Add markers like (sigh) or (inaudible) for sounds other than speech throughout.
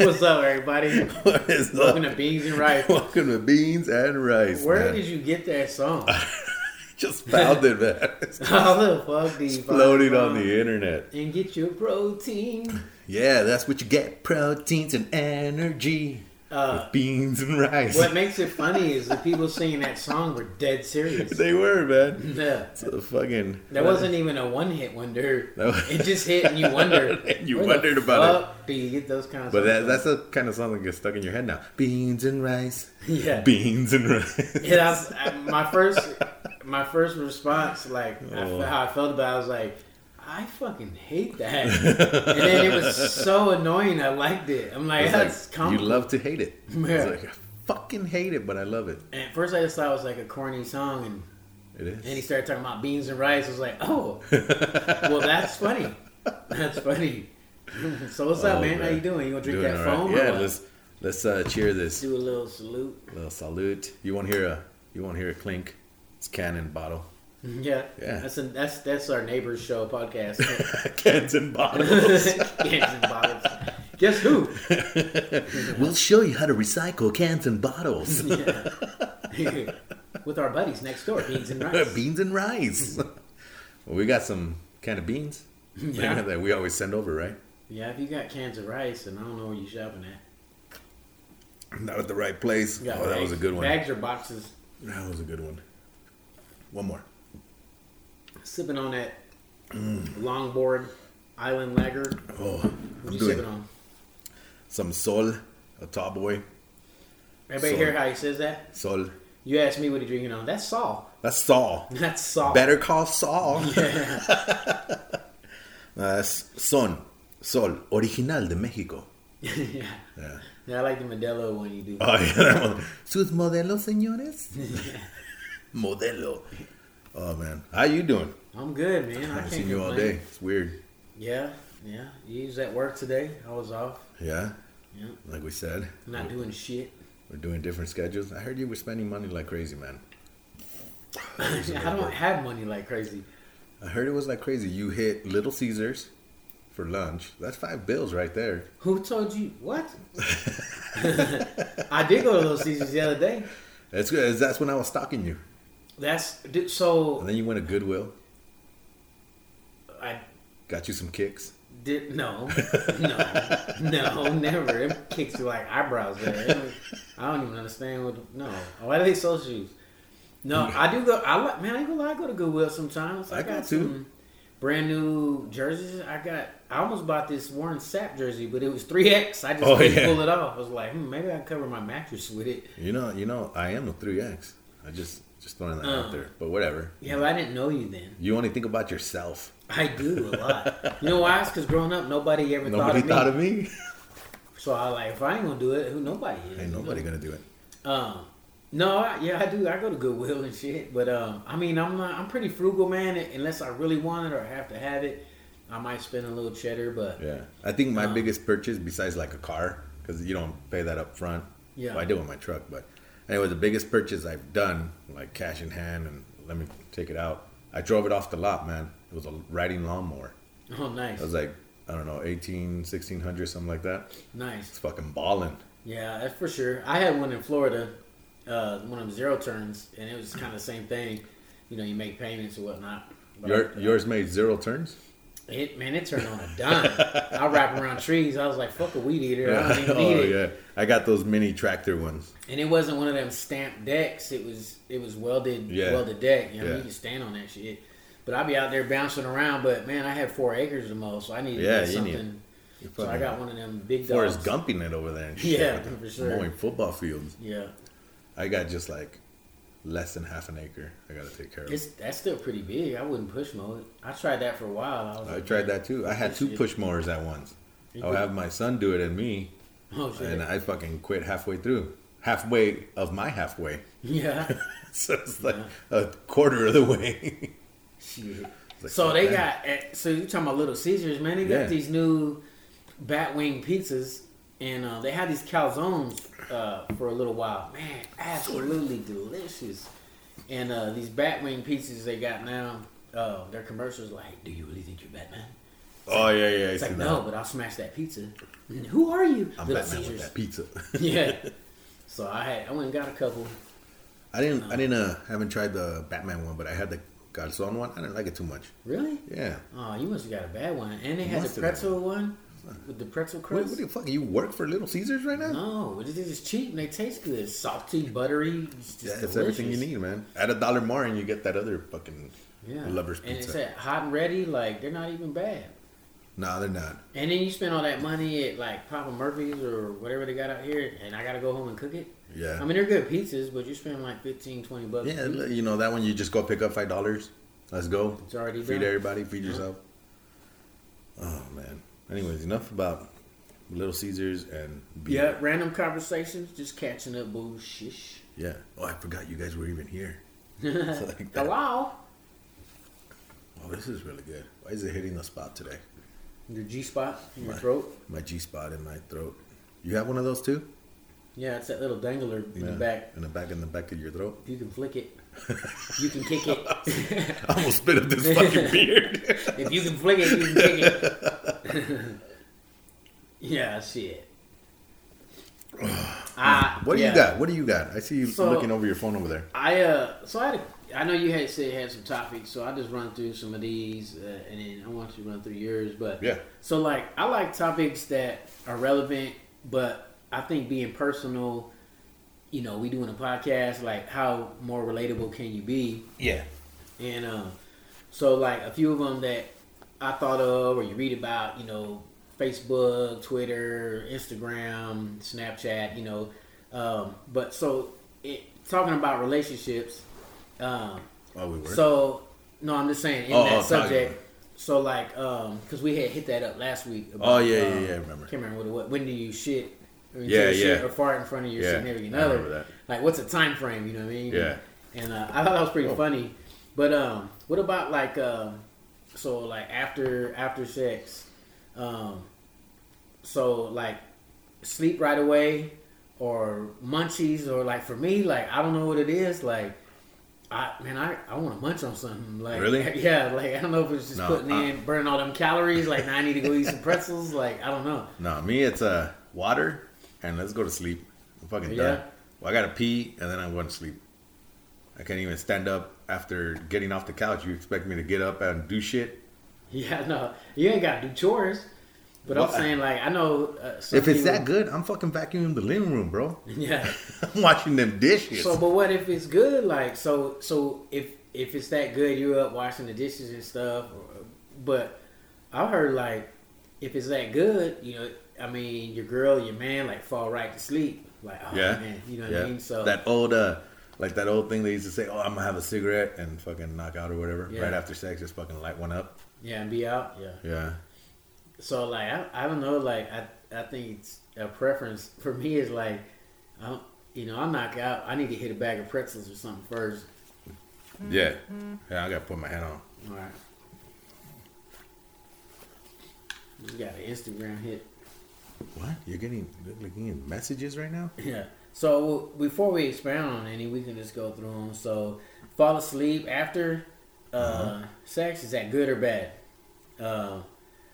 What's up, everybody? (laughs) What is Welcome up? to Beans and Rice. Welcome to Beans and Rice. Where man. did you get that song? (laughs) Just found it, man. (laughs) How the fuck do you floating on the internet. And get your protein. Yeah, that's what you get: proteins and energy. Uh, with beans and rice. what makes it funny is the people singing that song were dead serious. they were, man. Yeah. So fucking. That wasn't even a one hit wonder. No. It just hit and you (laughs) wonder. And you wondered about fuck Do you get those kind of But that, that's the kind of song that gets stuck in your head now. Beans and rice. Yeah. Beans and rice. Yeah, I- my first (laughs) my first response. Like Oh. fe- how I felt about. it, I was like, I fucking hate that. (laughs) and then it was so annoying. I liked it. I'm like, that's like, comical. you love to hate it. Yeah. Like, I fucking hate it, but I love it. And at first, I just thought it was like a corny song, and It is. then he started talking about beans and rice. I was like, oh, (laughs) well, that's funny. That's funny. (laughs) so what's up, Oh, man? How you doing? You want to drink Doing that foam? or Yeah, let's let's uh, cheer this. do a little salute. A little salute. You want to hear a you want to hear a clink? It's cannon bottle. Mm-hmm. Yeah, Yeah. That's a, that's that's our neighbor's show podcast. (laughs) Cans and bottles. (laughs) Cans and bottles. Guess who? (laughs) we'll show you how to recycle cans and bottles. Yeah. With our buddies next door, beans and rice. beans and rice. well, we got some can of beans Yeah. that we always send over, right? Yeah, if you got cans of rice, and I don't know where you're shopping at. Not at the right place. Oh, that was a good one. Bags or boxes. That was a good one. One more. Sipping on that longboard island lager. Oh, What I'm you doing sipping on? some sol, a tall boy. Everybody Sol. hear how he says that? Sol. You asked me what he drinking on. That's Saul. That's Saul. That's Saul. Better call Saul. (laughs) Yeah. (laughs) Uh, That's Son. Sol. Original de Mexico. (laughs) yeah. Yeah. Yeah, I like the Modelo one you do. Oh, yeah. Sus modelos, señores? Modelo. Oh, man. How you doing? I'm good, man. I I haven't can't seen you all day. It's weird. Yeah, yeah. You was at work today. I was off. Yeah? Yeah. Like we said. I'm not doing shit. We're doing different schedules. I heard you were spending money like crazy, man. (laughs) I don't have money like crazy. I heard it was like crazy. You hit Little Caesars for lunch. That's five bills right there. Who told you what? (laughs) (laughs) I did go to those Caesars the other day. That's good. That's when I was stalking you. That's so And then you went to Goodwill. I Got you some kicks. did no, no, no, never. It kicks you like eyebrows. I don't even understand what. No, why do they sell shoes? No, I do go. I like man. I go. I go to Goodwill sometimes. I go too. some brand new jerseys. I got. I almost bought this Warren Sapp jersey, but it was three X. I just Oh, couldn't yeah. pull it off. I was like, hmm, maybe I can cover my mattress with it. You know, you know, I am a three X. I just just throwing that Uh. out there. But whatever. Yeah, but I didn't know you then. You only think about yourself. I do a lot. You know why? It's because growing up, nobody ever Nobody thought thought of of me. me. So I like, if I ain't gonna do it, who nobody is. Ain't nobody gonna do it. Um, no, I, yeah, I do. I go to Goodwill and shit, but um, I mean, I'm not. I'm pretty frugal, man. Unless I really want it or have to have it, I might spend a little cheddar. But Yeah, I think my Um, biggest purchase, besides like a car, because you don't pay that up front. Yeah. Well, I did with my truck, but anyway, the biggest purchase I've done, like cash in hand, and let me take it out. I drove it off the lot, man. It was a riding lawnmower. oh, nice, It was like I don't know, 18, 1600, something like that. nice. It's fucking balling. Yeah, that's for sure. I had one in Florida, uh, one of them zero turns, and it was kind of the same thing. You know, you make payments or whatnot. Your, I- yours made zero turns. It man, it turned on a dime. I wrap around trees. I was like, "Fuck a weed eater! I don't even need (laughs) oh it." yeah, I got those mini tractor ones. And it wasn't one of them stamped decks. It was it was welded Yeah. welded deck. You know, Yeah. you can stand on that shit. But I'd be out there bouncing around. But man, I had four acres to mow, so I needed Yeah, you need- So I got one of them big dogs. Forrest Gumping it over there. And (laughs) shit, Yeah, for sure. Mowing football fields. Yeah, I got just like less than half an acre. I got to take care of. it's that's still pretty big. I wouldn't push mow it. I tried that for a while. I, was I like, tried that too. I had two push mowers at once. I would could- have my son do it and me, (laughs) Oh and I fucking quit halfway through. Halfway of my halfway. yeah. (laughs) so it's like a quarter of the way. (laughs) Shit. like, so they that. got eh, so you talking about Little Caesars, man? They got Yeah. these new Batwing pizzas, and uh, they had these calzones uh, for a little while. Man, absolutely delicious. And uh, these Batwing pizzas they got now, uh, their commercials like, "Do you really think you're Batman? Oh yeah, yeah. It's like, that. no, but I'll smash that pizza. And who are you? I'm Little Batman with that pizza. (laughs) yeah. (laughs) So I had I went and got a couple. I didn't. I didn't. Uh, haven't tried the Batman one, but I had the calzone one. I didn't like it too much. Really? Yeah. Oh, you must have got a bad one. And they had the pretzel one with the pretzel crust. what the fuck? You work for Little Caesars right now? No, it is cheap and they taste good. Salty, buttery. It's Yeah, it's delicious. everything you need, man. Add a dollar more and you get that other fucking Yeah. lover's pizza. And it's at hot and ready. Like they're not even bad. No, they're not. And then you spend all that money at like Papa Murphy's or whatever they got out here, and I gotta go home and cook it. Yeah. I mean, they're good pizzas, but you spend like 15, 20 bucks. yeah, you know that one you just go pick up five dollars. Let's go. It's already Feed done. everybody. Feed Yeah. yourself. Oh man. Anyways, enough about Little Caesars and beer. Yeah, random conversations, just catching up bullshit. Yeah. Oh, I forgot you guys were even here. (laughs) like that. Hello? Oh, this is really good. Why is it hitting the spot today? Your G spot in your My- throat? My G spot in my throat. You have one of those too? Yeah, it's that little dangler in Yeah. the back. In the back, in the back of your throat. You can flick it. (laughs) You can kick it. I almost spit up this fucking beard. (laughs) if you can flick it, you can kick it. (laughs) yeah, I shit. I, (sighs) What do yeah. you got? What do you got? I see you So- looking over your phone over there. I uh, so I had a, I know you had said you had some topics, so I just run through some of these, uh, and then I want you to run through yours. But Yeah. so like I like topics that are relevant, but I think being personal. You know, we doing a podcast. Like, how more relatable can you be? Yeah. And um, so, like a few of them that I thought of, or you read about, you know, Facebook, Twitter, Instagram, Snapchat, you know. Um, but so, it, talking about relationships. Um, Oh, we were. so no, I'm just saying in Oh, that oh, subject. So like, um, because we had hit that up last week. Oh, yeah, yeah, um, yeah, I remember. Can't remember what it was. When do you shit? Or Yeah, a shit yeah. Or fart in front of your Yeah, significant I other. remember that. Like, what's a time frame? You know what I mean? Yeah. And uh, I thought that was pretty Oh. funny. But um, what about like um, so like after after sex, um, so like sleep right away or munchies or like for me like I don't know what it is like. I man, I, I want to munch on something like Really? (laughs) yeah, like I don't know if it's just No, putting I- in burning all them calories. Like now I need to go eat some pretzels. Like I don't know. no, me, it's uh, water and let's go to sleep. I'm fucking Yeah. done. Well, I gotta pee and then I'm going to sleep. I can't even stand up after getting off the couch. You expect me to get up and do shit? Yeah, no, you ain't got to do chores. But What? I'm saying like I know uh, If it's people- that good, I'm fucking vacuuming the living room, bro. (laughs) yeah. I'm washing them dishes. So, but what if it's good? Like, so, so if if it's that good, you're up washing the dishes and stuff. But I've heard like if it's that good, you know, I mean, your girl, your man, like fall right to sleep. Like, oh yeah, man, you know what yeah. I mean? So that old, uh, like that old thing they used to say, "Oh, I'm gonna have a cigarette and fucking knock out or whatever." Yeah. Right after sex, just fucking light one up. yeah, and be out. Yeah. Yeah. So like I, I don't know like I I think it's a preference for me is like I don't you know I knock out I need to hit a bag of pretzels or something first. Mm-hmm. Yeah. Yeah, I gotta put my hat on. All right. You got an Instagram hit. What? You're getting you're getting messages right now? Yeah. So before we expound on any, we can just go through them. So fall asleep after uh, Uh-huh. sex is that good or bad? Uh,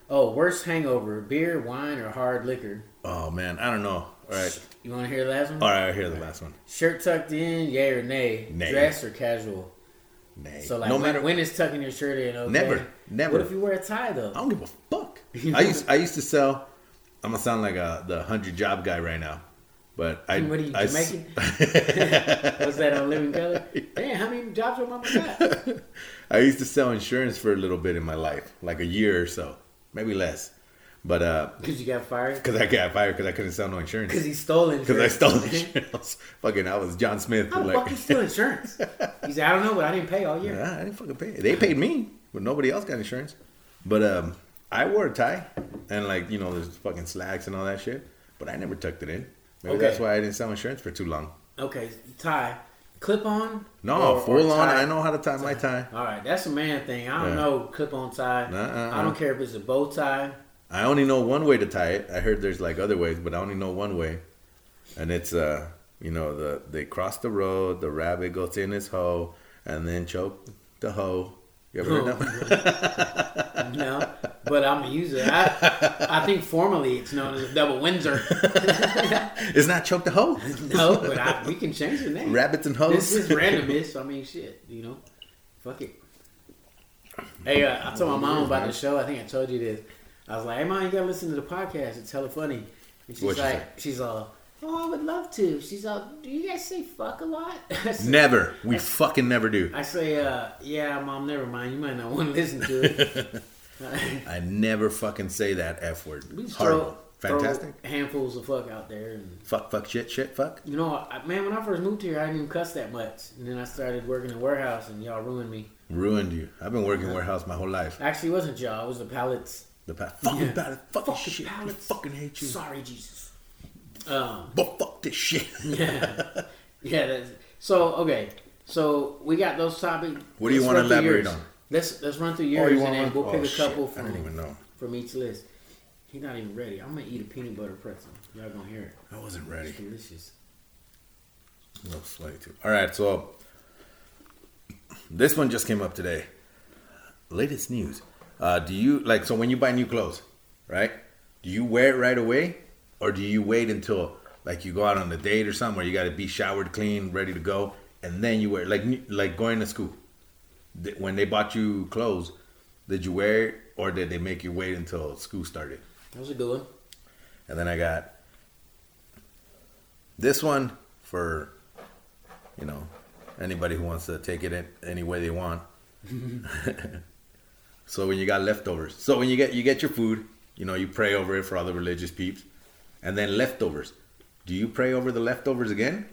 oh, worst hangover: beer, wine, or hard liquor. Oh man, I don't know. All right. You want to hear the last one? All right, I hear the last one. Shirt tucked in, yay or nay? Nay. Dress or casual? Nay. So like, no matter when, when is tucking your shirt in? Okay? Never. Never. What if you wear a tie though? I don't give a fuck. (laughs) I used I used to sell. I'm gonna sound like a the hundred job guy right now, but I. What are you, I Jamaican? (laughs) What's that on Living Color? Damn, how many jobs your mama got? (laughs) I used to sell insurance for a little bit in my life, like a year or so, maybe less. But uh, Because you got fired? because I got fired because I couldn't sell no insurance. Because he stole (laughs) it. Because I stole insurance. Fucking, I was John Smith. The like, fuck you steal insurance? He said, I don't know, but I didn't pay all year. Nah, I didn't fucking pay. They paid me, but nobody else got insurance. But um, I wore a tie, and like you know, there's fucking slacks and all that shit. But I never tucked it in. Maybe Okay. that's why I didn't sell insurance for too long. Okay, tie. Clip on? No, or- full or on. I know how to tie my tie. All right, that's a man thing. I don't Yeah. know clip on tie. Nuh-uh. I don't care if it's a bow tie. I only know one way to tie it. I heard there's like other ways, but I only know one way, and it's uh, you know, the they cross the road, the rabbit goes in his hole, and then choke the hoe. You ever heard that? one? (laughs) No, but I'm gonna use it. I, I think formally it's known as a double Windsor. (laughs) It's not choke the hoe. (laughs) no, but I, we can change the name. Rabbits and This hoes. is randomness. I mean, shit. You know, fuck it. Hey, uh, I told my mom about the show. I think I told you this. I was like, "Hey, mom, you gotta listen to the podcast. It's hella funny." And she's What'd like? "She's all, oh, I would love to." She's all, "Do you guys say fuck a lot?" (laughs) I said- Never. We fucking never do. I say, uh, "Yeah, mom, never mind. You might not want to listen to it." (laughs) I never fucking say that F word. we Horrible. throw, Fantastic. throw handfuls of fuck out there, and Fuck, fuck, shit, shit, fuck. you know, I, man, when I first moved here, I didn't even cuss that much, and then I started working in warehouse, and y'all ruined me. Ruined you. I've been working warehouse my whole life. Actually, it wasn't y'all. It was the pallets. The pa- fucking Yeah. fucking Fuck the shit. I pallets. fucking hate you. Sorry, Jesus. Um, But fuck this shit. (laughs) yeah, yeah. That's, so okay, so we got those topics. What do you wanna run elaborate on? Let's let's run through Oh, yours you and then we'll pick oh, a couple shit. From don't even know. from each list. He's not even ready. I'm gonna eat a peanut butter pretzel. Y'all gonna hear it. I wasn't ready. It's delicious. No sweaty too. All right, so this one just came up today. Latest news. Uh, do you like so when you buy new clothes, right? Do you wear it right away, or do you wait until like you go out on a date or something where you got to be showered, clean, ready to go, and then you wear like like going to school? When they bought you clothes, did you wear it, or did they make you wait until school started? That was a good one. And then I got this one for, you know, anybody who wants to take it in any way they want. (laughs) (laughs) so when you got leftovers, so when you get you get your food, you know, you pray over it for all the religious peeps, and then leftovers. Do you pray over the leftovers again,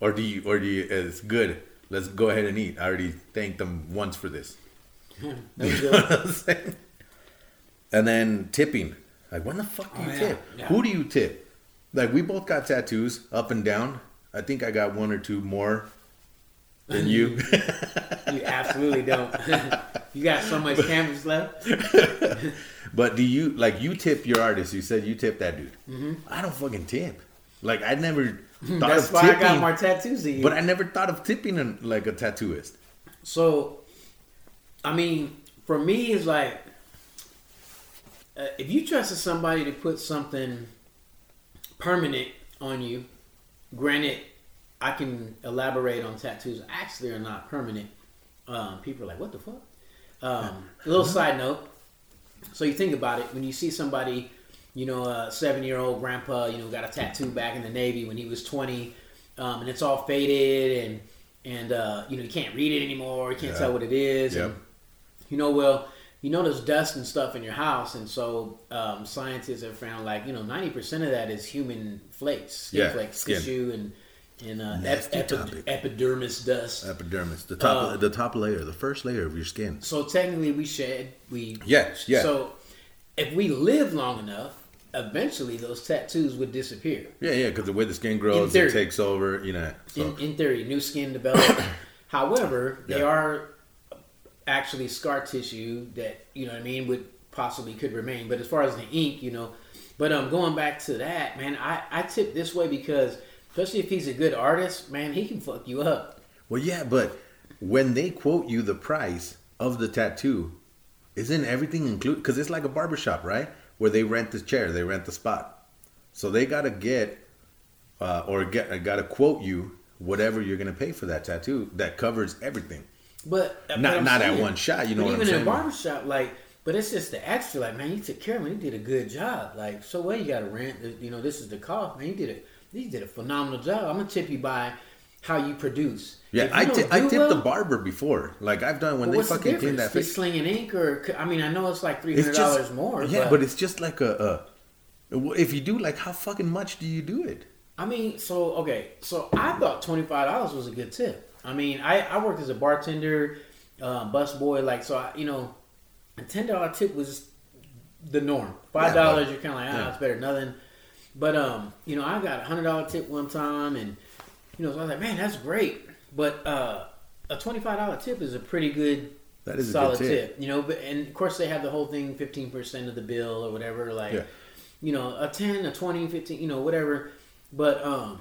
or do you or do you? It's good. Let's go ahead and eat. I already thanked them once for this. (laughs) You know what I'm saying? And then tipping. Like, when the fuck do you Oh, yeah. tip? Yeah. Who do you tip? Like, we both got tattoos up and down. I think I got one or two more than you. (laughs) You absolutely don't. (laughs) you got so much canvas left. (laughs) but do you, like, you tip your artist. You said you tip that dude. Mm-hmm. I don't fucking tip. Like, I never thought That's of why tipping. I got more tattoos than you. but I never thought of tipping an, like a tattooist. So, I mean, for me, it's like uh, if you trusted somebody to put something permanent on you, granted, I can elaborate on tattoos actually are not permanent. Um, people are like, what the fuck? Um, a little side note. So you think about it when you see somebody, you know, a seven-year-old grandpa, you know, got a tattoo back in the Navy when he was twenty, um, and it's all faded and and uh, you know you can't read it anymore. You can't Yeah. tell what it is. Yep. And, you know, well, you know, there's dust and stuff in your house, and so um, scientists have found like you know ninety percent of that is human flakes, skin Yeah, flakes, skin. tissue, and and uh, ep- epi- epidermis dust. Epidermis, the top, Um, the top layer, the first layer of your skin. So technically, we shed. We Yes, yeah. So if we live long enough, eventually those tattoos would disappear. Yeah, yeah, because the way the skin grows, theory. it takes over, you know. So. In, in theory, new skin develops. (coughs) However, they are actually scar tissue that you know what I mean would possibly could remain. But as far as the ink, you know, but um, going back to that, man, I I tip this way because especially if he's a good artist, man, he can fuck you up. Well, yeah, but when they quote you the price of the tattoo, isn't everything included? Because it's like a barbershop, right? Where they rent the chair, they rent the spot. So they got to get, uh, or get, got to quote you whatever you're going to pay for that tattoo that covers everything. But Not- not at one shot, you know what I'm even saying? in a barbershop, like, but it's just the extra. Like, man, you took care of me. You did a good job. Like, so what? You got to rent. You know, this is the cost. Man, you did it. You did a phenomenal job. I'm gonna tip you by how you produce. Yeah, you I, ti- I tipped the barber before. Like I've done when they the fucking clean that face. slinging ink, or I mean, I know it's like three hundred dollars more. Yeah, but, but it's just like a, a. If you do, like, how fucking much do you do it? I mean, so okay, so I thought twenty five dollars was a good tip. I mean, I, I worked as a bartender, uh, bus boy, like so. I, you know, a ten dollar tip was the norm. Five dollars, but- you're kind of like, ah, yeah. it's better than nothing. But um, you know, I got a hundred dollar tip one time, and you know, so I was like, man, that's great. But uh, a twenty five dollar tip is a pretty good. That is a solid good tip. you know. But and of course they have the whole thing, fifteen percent of the bill or whatever. Like, Yeah. you know, a 10, a 20, 15, you know, whatever. But um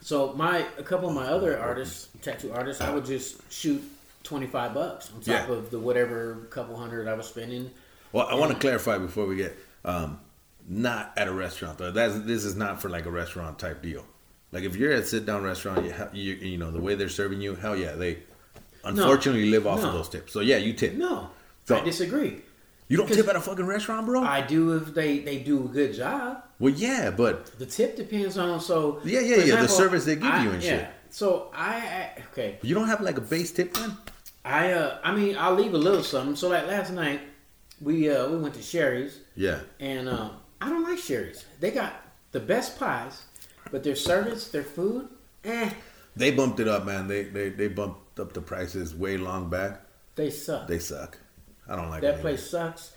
so my a couple of my other artists, tattoo artists, I would just shoot 25 bucks on top Yeah. of the whatever couple hundred I was spending Well, I want to clarify before we get um, not at a restaurant though. That's this is not for like a restaurant type deal. Like if you're at a sit down restaurant, you, ha- you you know the way they're serving you, hell yeah, they unfortunately live off of those tips. So yeah, you tip. No, So- I disagree. You don't tip at a fucking restaurant, bro. I do if they they do a good job. well, yeah, but The tip depends on so. Yeah, yeah, for yeah, the service they give I- you and shit. So I, I okay. you don't have like a base tip then. I uh I mean I'll leave a little something. So like last night we uh we went to Sherry's Yeah. and um I don't like Sherry's. They got the best pies, but their service, their food, eh, They bumped it up, man. They they they bumped up the prices way long back. they suck. They suck. I don't like that place sucks.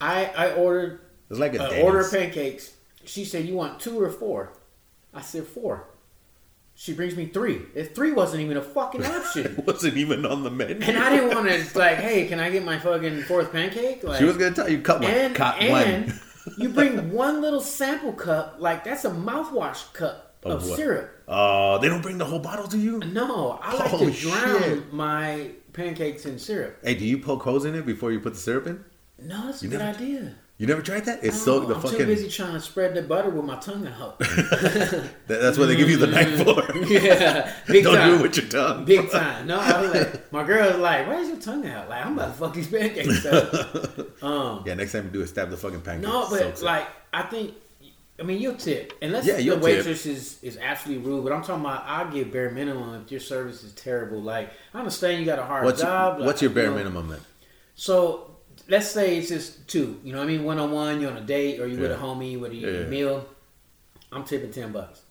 I I ordered It's like a an order of pancakes. She said, "You want two or four? I said four. She brings me three. If three wasn't even a fucking (laughs) option. It wasn't even on the menu. And I didn't want to (laughs) like, hey, can I get my fucking fourth pancake? Like, She was gonna tell you cut one. and cut and one. You bring one little sample cup, like that's a mouthwash cup of, what? syrup. Oh, they don't bring the whole bottle to you. No, I like Holy to drown shit. my pancakes in syrup. Hey, do you poke holes in it before you put the syrup in? No, that's a good idea. You never tried that? It's so the fucking. I'm too busy trying to spread the butter with my tongue out. (laughs) that- that's what they give you the knife for. (laughs) yeah, big don't time. do it with your tongue. Big time. No, I was like, (laughs) my girl was like, "Why is your tongue out?" Like, I'm about to fuck these pancakes up. Um, Yeah, next time you do it, stab the fucking pancake. no, but it. like, I think, I mean, you'll tip unless Yeah, the you'll tip. waitress is is absolutely rude. But I'm talking about, I'll give bare minimum if your service is terrible. Like, I understand you got a hard what's job. your, like, what's your bare you know, minimum then? So let's say it's just two. You know what I mean? One on one, you're on a date, or you with a Yeah. homie with a Yeah. meal. I'm tipping ten bucks.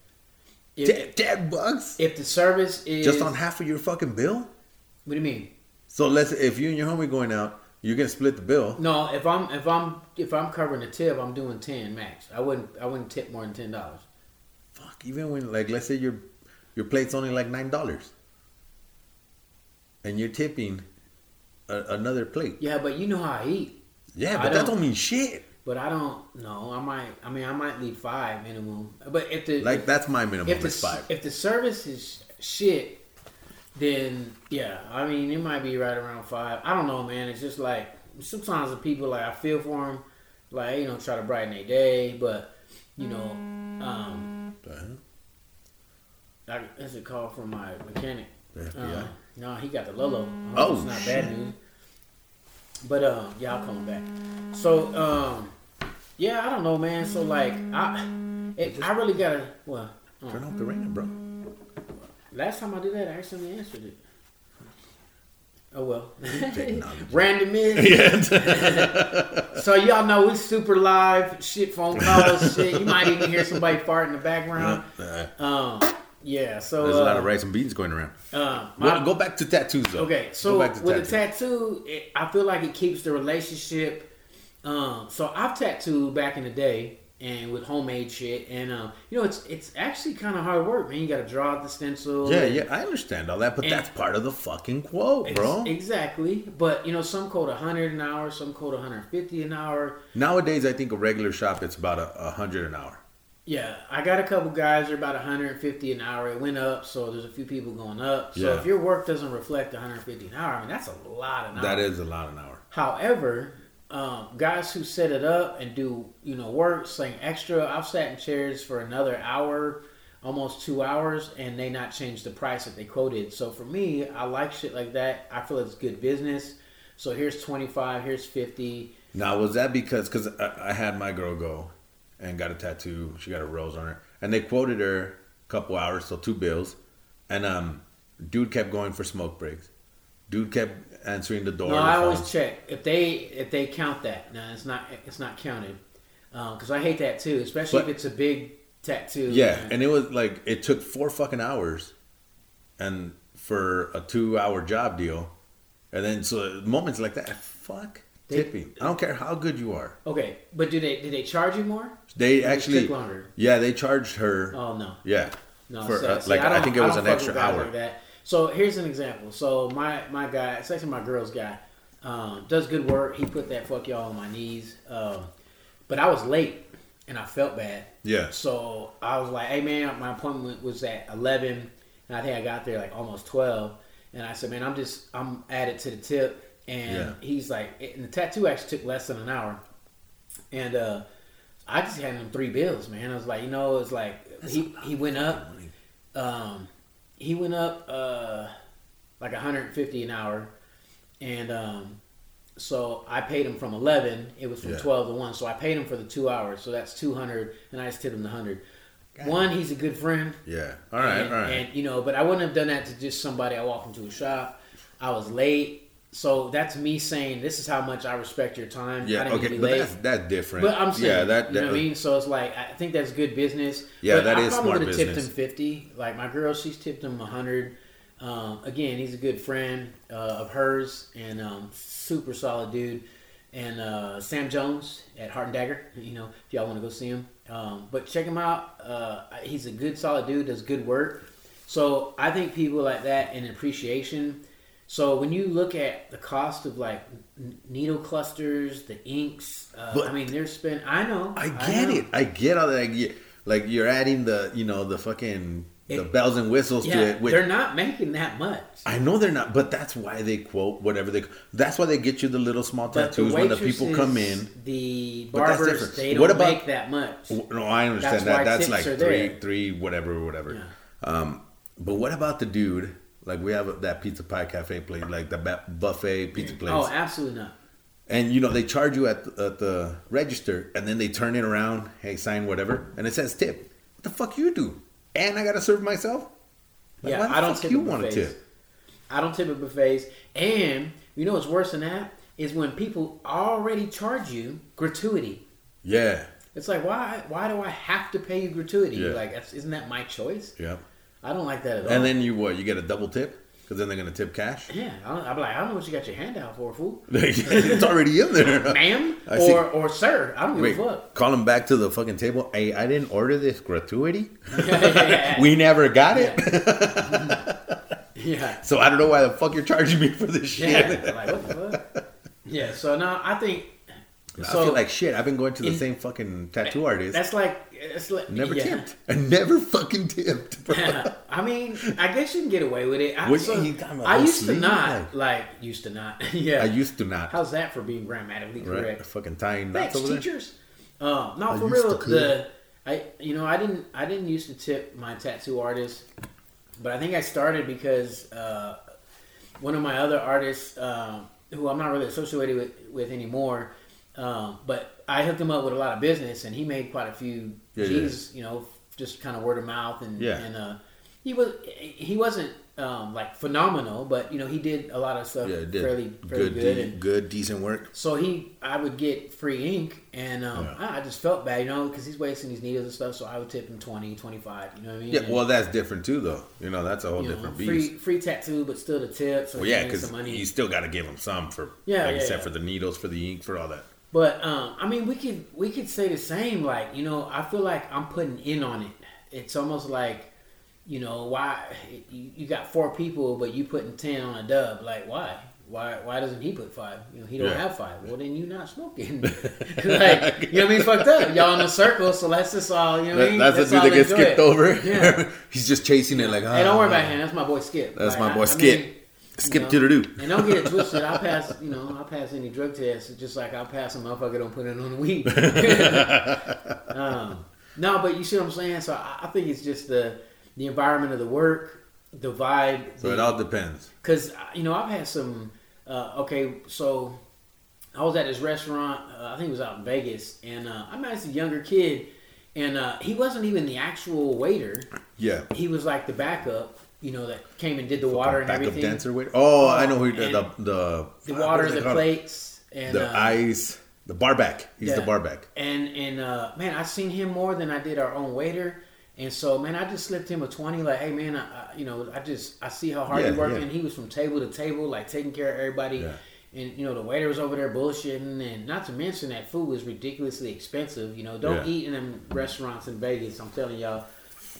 If, Ten, ten bucks if the service is just on half of your fucking bill. what do you mean? So let's if you and your homie going out, you're gonna split the bill. No, if I'm if I'm if I'm covering the tip, I'm doing ten max. I wouldn't I wouldn't tip more than ten dollars. Fuck, even when like let's say your your plate's only like nine dollars, and you're tipping a, another plate. Yeah, but you know how I eat. Yeah, I but that don't- don't mean shit. But I don't know. I might. I mean, I might leave five minimum. But if the Like if, that's my minimum if the is five. if the service is shit, then yeah. I mean, it might be right around five. I don't know, man. It's just like sometimes the people like I feel for them, like you know, try to brighten their day, but you know, um, Uh-huh. I, that's a call from my mechanic. Yeah. No, he got the Lolo. Oh, it's not bad news. But um, yeah, I'll call him back. So um, yeah, I don't know, man. So like, I it, I really gotta. Well, uh, Turn off the ringer, bro. last time I did that, I accidentally answered it. Oh well, (laughs) random is. (laughs) (laughs) so y'all know we super live, shit phone calls, shit. You might even hear somebody fart in the background. Um, yeah. So there's a lot uh, of rice and beans going around. uh, my- Go, go back to tattoos though. Okay, so with tattoos. a tattoo, it, I feel like it keeps the relationship. Um, so I've tattooed back in the day and with homemade shit, and um, you know it's it's actually kind of hard work, man. You got to draw out the stencil. Yeah, and- yeah, I understand all that, but that's part of the fucking quote, bro. exactly. But you know, some quote 100 an hour, some quote 150 an hour. Nowadays, I think a regular shop it's about a hundred an hour. Yeah, I got a couple guys. They're about 150 an hour. It went up, so there's a few people going up. So Yeah. if your work doesn't reflect 150 an hour, I mean that's a lot an hour. That is a lot an hour. However, um, guys who set it up and do you know work, sling extra. I've sat in chairs for another hour, almost two hours, and they not change the price that they quoted. So for me, I like shit like that. I feel it's good business. So here's twenty five. Here's fifty. Now, was that because because I, I had my girl go and got a tattoo. She got a rose on her, and they quoted her a couple hours, so two bills. And um, dude kept going for smoke breaks. Dude kept answering the door. No, I phone. always check if they if they count that. No, it's not it's not counted because I hate that too, especially But- if it's a big tattoo. Yeah, and it was like it took four fucking hours, and for a two-hour job deal, and then so moments like that, fuck They- tipping. I don't care how good you are. okay, but do they did they charge you more? They actually, longer. yeah, they charged her. Oh no. Yeah, No, for so- uh, see, like I, don't- think it was an extra hour. Like that. So here's an example. So my my guy, it's actually my girl's guy, um, does good work. He put that fuck y'all on my knees. Um, but I was late and I felt bad. Yeah. So I was like, hey man, my appointment was at eleven, and I think I got there like almost twelve. And I said, man, I'm just I'm added to the tip. And Yeah. he's like, and the tattoo actually took less than an hour, and uh, I just had him three bills, man. I was like, you know, it's like he he went up, um, he went up uh, like 150 an hour, and um, so I paid him from 11. It was from Yeah. 12 to 1, so I paid him for the two hours. So that's 200, and I just tipped him the 100. One, he's a good friend. Yeah. All right. and, all right. And you know, but I wouldn't have done that to just somebody. I walked into a shop. I was late, so that's me saying this is how much I respect your time. Yeah. Okay. But that's that's different. But I'm saying, yeah. That, you know what I mean. So it's like I think that's good business. Yeah, but that I is probably smart would've tipped him fifty. Like my girl, she's tipped him hundred. Um, again, he's a good friend uh, of hers and um, super solid dude. And uh, Sam Jones at Heart and Dagger, you know, if y'all want to go see him. Um, but check him out. Uh, he's a good, solid dude. Does good work. So I think people like that in appreciation. So when you look at the cost of like needle clusters, the inks, uh, I mean, they're spent. I know. I get know. it. I get all that. I get, like you're adding the you know the fucking the It- bells and whistles to it. Which, they're not making that much. I know they're not, but that's why they quote whatever they. That's why they get you the little small But tattoos when the people come in. The barbers, they don't What about- make that much. No, I understand That's that. That's like three, there. three, whatever, whatever. Yeah. Um, but what about the dude? Like we have that pizza pie cafe place, like the buffet pizza place, Oh, absolutely not. and you know they charge you at the, at the register, and then they turn it around, hey, sign whatever, and it says tip. What the fuck you do? And I gotta serve myself. Like, yeah, I don't tip you at want to buffets. tip? I don't tip at buffets. And you know what's worse than that is when people already charge you gratuity. Yeah, It's like why why do I have to pay you gratuity? Yeah. Like isn't that my choice? yeah. I don't like that at all. And then you what? You get a double tip because then they're gonna tip cash. yeah, I'm like I don't know what you got your hand out for, fool. (laughs) it's already in there. (laughs) Ma'am I see. or or sir, I don't give Wait, a fuck. call him back to the fucking table. Hey, I didn't order this gratuity. yeah, (laughs) We never got it. yeah. so I don't know why the fuck you're charging me for this shit. Yeah, like what the fuck? Yeah, so now I think I feel like shit. I've been going to the In- same fucking tattoo artist. that's like it's like never yeah. tipped. I never fucking tipped. bro. (laughs) I mean, I guess you can get away with it. I, What- so, you I used to not like used to not. (laughs) yeah, I used to not. how's that for being grammatically right? correct? Fucking tying Thanks, knots over there. teachers. Uh, no, I for real. The I you know I didn't I didn't used to tip my tattoo artist, but I think I started because uh, one of my other artists, um, who I'm not really associated with, with anymore, um, but I hooked him up with a lot of business, and he made quite a few Yeah, G's. You know, just kind of word of mouth, and Yeah. and uh, he was he wasn't um, like phenomenal, but you know he did a lot of stuff Yeah, did. fairly fairly good, good, de- and good, decent work. so he, I would get free ink, and um, Yeah. I, I just felt bad, you know, because he's wasting these needles and stuff. So I would tip him 20, 25, you know what I mean? Yeah, And, well, that's different too, though. You know, that's a whole you know, different free beast. free tattoo, but still the tip. So Well, yeah, because you still got to give him some for, Yeah, like you said, yeah. for the needles, for the ink, for all that. But um, I mean, we could we could say the same. Like you know, I feel like I'm putting in on it. It's almost like you know why you, you got four people, but you putting ten on a dub. Like why? Why why doesn't he put five? You know, he don't Yeah. have five. Well, then you're not smoking. (laughs) like you know what I mean? Fucked up. Y'all in a circle, so let's just all you know. what I mean? that's the dude that gets skipped it. over. Yeah. (laughs) He's just chasing it like, ah, Hey, don't worry about him. That's my boy Skip. That's Like, my boy I Skip. mean, Skip know, to the do. and don't get it (laughs) twisted. I pass, you know, I pass any drug test just like I pass a motherfucker don't put it on the weed. (laughs) um, no, but you see what I'm saying. So I, I think it's just the the environment of the work, the vibe. So it all depends. Because you know I've had some. Uh, okay, so I was at this restaurant. Uh, I think it was out in Vegas, and uh, I met this younger kid, and uh, he wasn't even the actual waiter. Yeah. He was like the backup. You know that came and did the water and Backup everything. dancer with. Oh, I know who the And the the, the water, what is it the plates, and the uh, ice, the bar back. He's the yeah. bar back. And and uh, man, I seen him more than I did our own waiter. And so, man, I just slipped him a twenty. Like, hey, man, I, I, you know, I just I see how hard Yeah, you're working. yeah. He was from table to table, like taking care of everybody. Yeah. And you know, the waiter was over there bullshitting, and not to mention that food was ridiculously expensive. You know, don't Yeah. eat in them restaurants in Vegas. I'm telling y'all.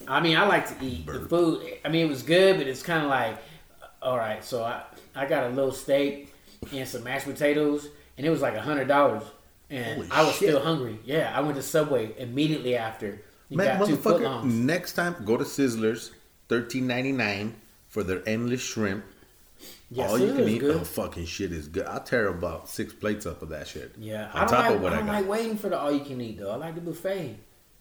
I mean, I like to eat the food. I mean, it was good, but it's kind of like, all right. So I I got a little steak and some mashed potatoes, and it was like a hundred dollars. And Holy I was shit. still hungry. Yeah, I went to Subway immediately after. Man, motherfucker. Next time, go to Sizzlers, thirteen ninety nine for their endless shrimp. Yeah, all you can eat, good. oh fucking shit is good. I'll tear about six plates up of that shit. Yeah, I on don't, top like, of what I I, got. like waiting for the all you can eat though. I like the buffet.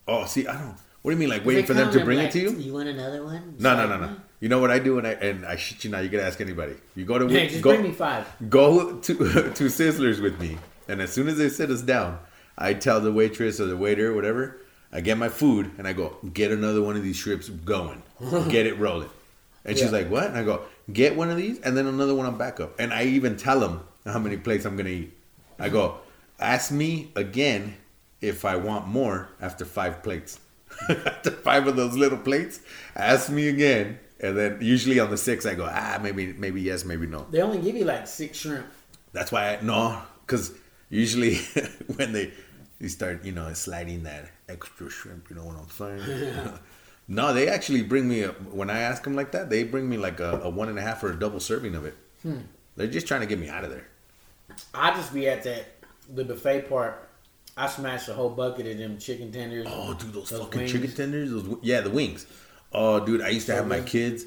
oh, see, I don't. What do you mean, like waiting for them to bring be it to you? You want another one? No, no, like, no, no. You know what I do, and I and I shit you now. You can ask anybody. You go to just go, bring me five. go to (laughs) to Sizzlers with me, and as soon as they sit us down, I tell the waitress or the waiter, or whatever, I get my food and I go get another one of these strips going, (laughs) get it rolling, and she's Yeah. like, "What?" And I go get one of these and then another one on backup, and I even tell them how many plates I'm gonna eat. I go, ask me again if I want more after five plates. (laughs) after five of those little plates, ask me again. And then usually on the six, I go, ah, maybe, maybe yes, maybe no. They only give you like six shrimp. That's why I no, because usually (laughs) when they you start, you know, sliding that extra shrimp, you know what I'm saying? (laughs) no, they actually bring me a, when I ask them like that, they bring me like a, a one and a half or a double serving of it. Hmm. They're just trying to get me out of there. I just be at that the buffet part. I smashed a whole bucket of them chicken tenders. Oh, dude, those, Those fucking wings. chicken tenders, those yeah, the wings. Oh, dude, I used to have my kids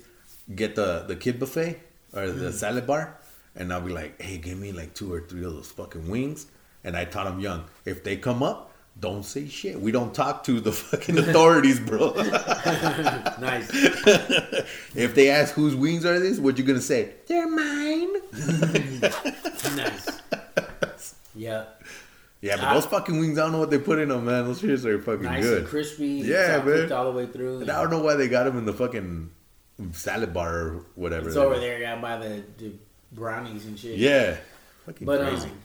get the the kid buffet or Mm. the salad bar, and I'll be like, hey, give me like two or three of those fucking wings. And I taught them young, if they come up, don't say shit. We don't talk to the (laughs) fucking (laughs) authorities, bro. (laughs) nice. if they ask whose wings are these, what you gonna say? They're mine. nice. Yeah. Yeah, but I- those fucking wings, I don't know what they put in them, man. Those shits are fucking Nice good. and crispy. Yeah, man. all the way through. And I don't know why they got them in the fucking salad bar or whatever. It's over there, yeah, by the, the brownies and shit. Yeah. Fucking But crazy. um,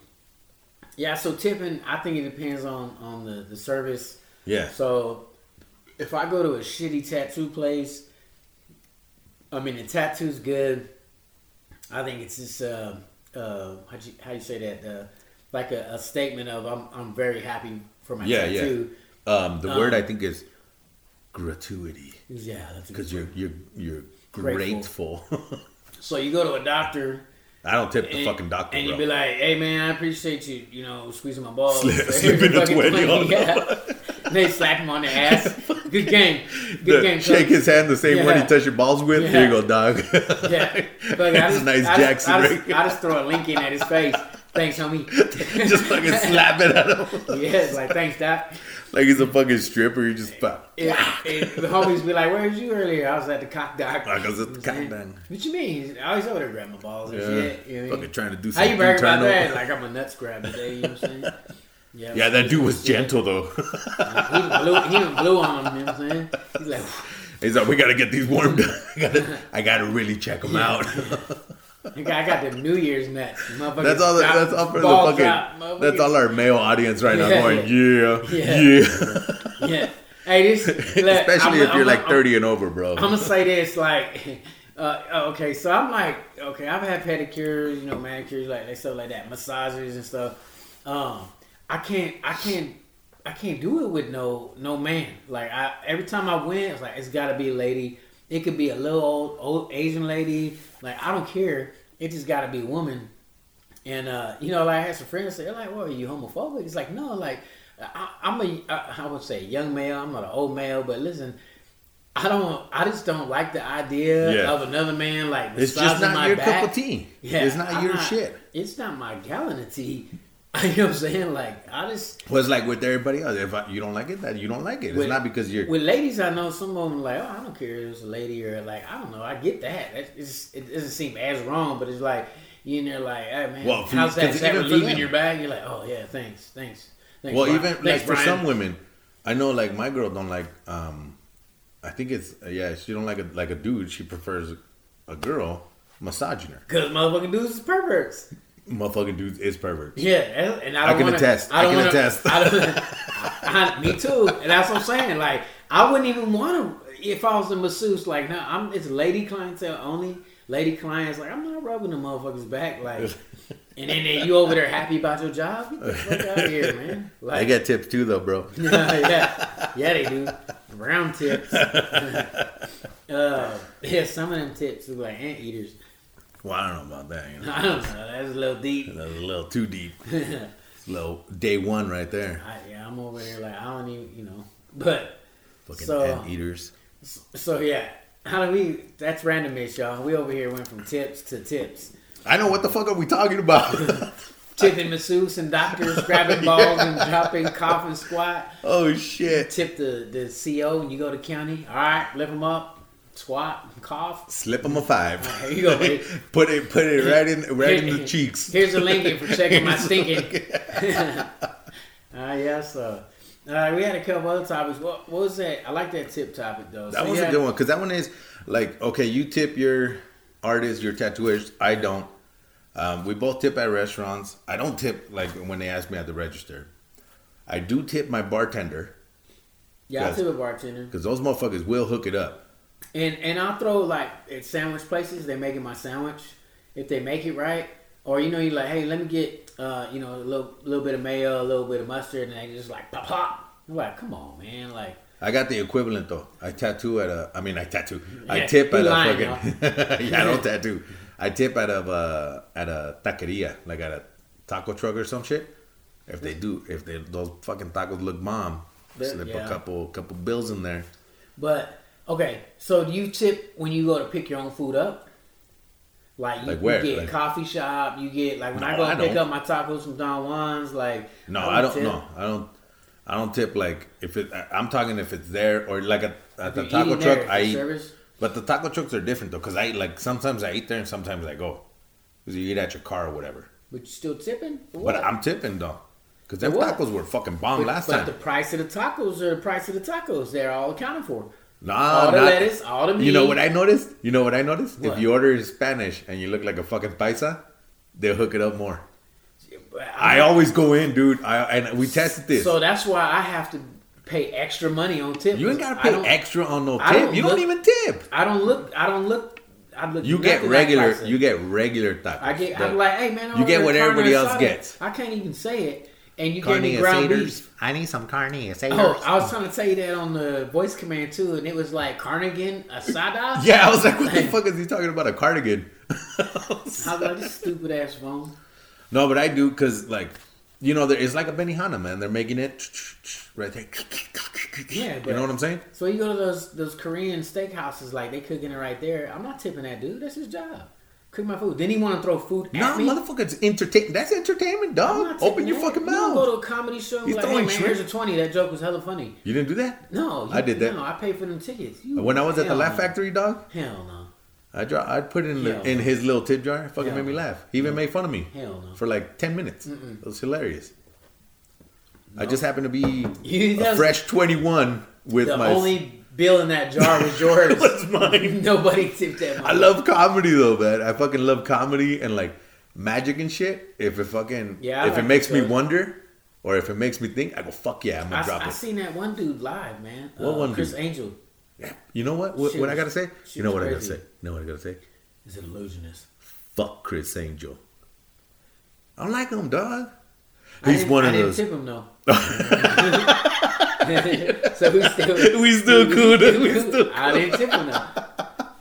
yeah, so tipping, I think it depends on on the the service. yeah. So if I go to a shitty tattoo place, I mean the tattoo's good. I think it's just uh uh how you how you say that uh like a, a statement of I'm I'm very happy for my Yeah, yeah. Um, the Um, word I think is gratuity Yeah, that's because you're you're you're Grateful. grateful. (laughs) So you go to a doctor I don't tip the and, fucking doctor, and bro. you be like, "Hey man, I appreciate you, you know, squeezing my balls." Slip- (laughs) slipping fucking 20 on 20. (laughs) Yeah. They slap him on the ass. Good game. Good The- game. shake his hand the same one Yeah. he touched your balls with. Yeah. Here you go, dog. Yeah. I That's just, nice I Jackson Just, I, just, I just throw a Lincoln at his face. Thanks, homie. (laughs) just fucking slap it at him Yeah, it's like thanks, doc. like he's a fucking stripper. You just. It, it, the homies be like, "Where was you earlier?" I was at the cock doc. I was at the what cock doc. What you mean? I always oh, over there grabbing my balls and Yeah. shit. You know Fucking mean? trying to do How you something brag about that? Like I'm a nuts grab today. You know what I'm saying? Yeah, (laughs) yeah that dude was gentle though. He blew, he blew on him. You know what I'm saying? He's like, He's like, we gotta get these warmed up. (laughs) I gotta, I gotta really check them out. I got, I got the New Year's nuts. That's all. The, that's all for the fucking. that's all our male audience right now Yeah, going, (laughs) yeah, Yeah. yeah. Yeah. Hey, this. (laughs) look, Especially I'm- if you're I'm- like I'm- 30 and over, bro. I'm gonna say this, like, (laughs) uh, okay, so I'm like, okay, I've had pedicures, you know, manicures, like, like stuff like that, massages and stuff. Um, I can't, I can't, I can't do it with no, no man. Like, I every time I went, it's like it's got to be a lady. It could be a little old, old Asian lady. Like, I don't care. It just got to be a woman. And uh, you know, like I had some friends say, like, "Well, are you homophobic?" It's like, no, like I, I'm a, I, I would say, young male. I'm not an old male, but listen, I don't, I just don't like the idea Yeah. of another man like it's just not my your back. cup of tea. Yeah, it's not I'm your shit. It's not my gallon of tea. (laughs) you know what I'm saying? Like I just Well, it's like with everybody else. If I, you don't like it, that you don't like it. It's With- not because you're. with ladies, I know some of them like, oh, I don't care if it's a lady or like I don't know. I get that. That- It's, it doesn't seem as wrong, but it's like you in there like, hey man, Well, how's that? Is that for relieving your bag? You're like, oh yeah, thanks, thanks. thanks well, Brian. even Thanks, like for Brian. some women, I know like my girl don't like. um I think it's yeah. She don't like a like a dude. She prefers a girl massaging her. Because motherfucking dudes is perverts. Motherfucking dude is pervert. Yeah, and and I I don't can wanna, attest. I, don't I can wanna, attest. I don't, I, me too, and that's what I'm saying. Like, I wouldn't even want to if I was a masseuse. Like, no, I'm it's lady clientele only. Lady clients, like, I'm not rubbing the motherfuckers back. Like, (laughs) and then they, you over there happy about your job? Get the fuck out of here, man. I Like, get tips too, though, bro. (laughs) yeah, yeah, yeah, they do. Round tips. (laughs) uh, yeah, some of them tips look like anteaters. Well, I don't know about that. You (laughs) know, I don't know. That's a little deep. that's a little too deep. (laughs) Little day one right there. I, yeah, I'm over here like I don't even, you know. But Fucking So- ant eaters. so yeah, how do we? That's randomness, y'all. We over here went from tips to tips. I know what the fuck are we talking about? (laughs) Tipping masseuse and doctors, grabbing balls and dropping, and squat. oh shit! Tip the, the CO and you go to county. All right, lift them up, squat, cough. Slip them a five. Here you go, (laughs) put it, put it right in, right in the cheeks. Here's a Lincoln for (laughs) checking my stinking. (laughs) Ah, yes, sir. Uh, we had a couple other topics. What, what was that? I like that tip topic though. That So was you a good one because that one is like okay, you tip your artists, your tattooers. I don't. Um, we both tip at restaurants. I don't tip like when they ask me at the register. I do tip my bartender Yeah, I tip a bartender. because those motherfuckers will hook it up. And and I'll throw like at sandwich places, they making my sandwich. If they make it right, or you know, you're like, hey, let me get uh, you know, a little little bit of mayo, a little bit of mustard, and they just like pop pop. I'm like, come on, man, like I got the equivalent though. I tattoo at a. I mean, I tattoo. I tip at a fucking. (laughs) yeah, I don't tattoo. I tip at a uh, at a taqueria, like at a taco truck or some shit. If they do, if they those fucking tacos look bomb, They're- slip yeah. a couple couple bills in there. But okay, so do you tip when you go to pick your own food up? Like you, Like where? you get Like- coffee shop, you get like when I go I pick don't. up my tacos from Don Juan's, like No, I don't. tip. No, I don't. I don't tip like if it. I- I'm talking if it's there or like at, at the taco truck. I eat, service? but the taco trucks are different though, because I eat, like sometimes I eat there and sometimes I go. Because you eat at your car or whatever. but you still tipping? But? I'm tipping though, because them tacos were fucking bomb But, last but time. the price of the tacos are the price of the tacos. They're all accounted for. Nah, all the not- lettuce, all the meat. You know what I noticed? You know what I noticed? What? If you order in Spanish and you look like a fucking paisa, they'll hook it up more. I always go in, dude. I and we tested this. So that's why I have to pay extra money on tip. you ain't gotta pay extra on no tip. don't you don't even tip. I don't look. I don't look. I look. You get regular. Like you get regular tacos. I get. I'm like, hey man, I you get what everybody else gets. I can't even say it, and you carne gave me ground asaders. beef. I need some carne asaders. Oh, I was trying to tell you that on the voice command too, and it was like carnigan asada. (laughs) yeah, I was like, what the fuck is he talking about? A cardigan? How about this stupid ass phone. no, but I do because like, you know, there is like a Benihana man. They're making it right there. Yeah, you know what I'm saying? So you go to those those Korean steakhouses, like they cooking it right there. I'm not tipping that dude. That's his job. Cook my food. Then he want to throw food at No, me. motherfucker, it's entertain. That's entertainment, dog. Open your that. fucking You mouth. go to a comedy show. He's like, hey throwing man, shrimp. here's a twenty. That joke was hella funny. You didn't do that? No, I did that. No, I paid for them tickets. You- When I was at the Laugh no. Factory, dog, Hell no. I draw. I put it in the, in his little tip jar. Fucking Hell made me laugh. He even mm. made fun of me Hell no. for like ten minutes. It was hilarious. I just happened to be (laughs) You- a fresh twenty one with my. only bill in that jar was (laughs) yours. was mine. Nobody tipped that money. I love comedy though, man. I fucking love comedy and like magic and shit. If it fucking Yeah, I if it makes me wonder or if it makes me think, I go fuck yeah, I'm gonna I, drop I it. seen that one dude live, man. What Uh, one Criss dude? Angel Yeah. You know what? What, what I gotta say? You know what I gotta say? You know what I gotta say? is an illusionist. Fuck Criss Angel. I don't like him, dog. I He's didn't- one I of didn't those. tip him though. (laughs) (laughs) (laughs) so we still We still cool, dude. We still I didn't tip him though.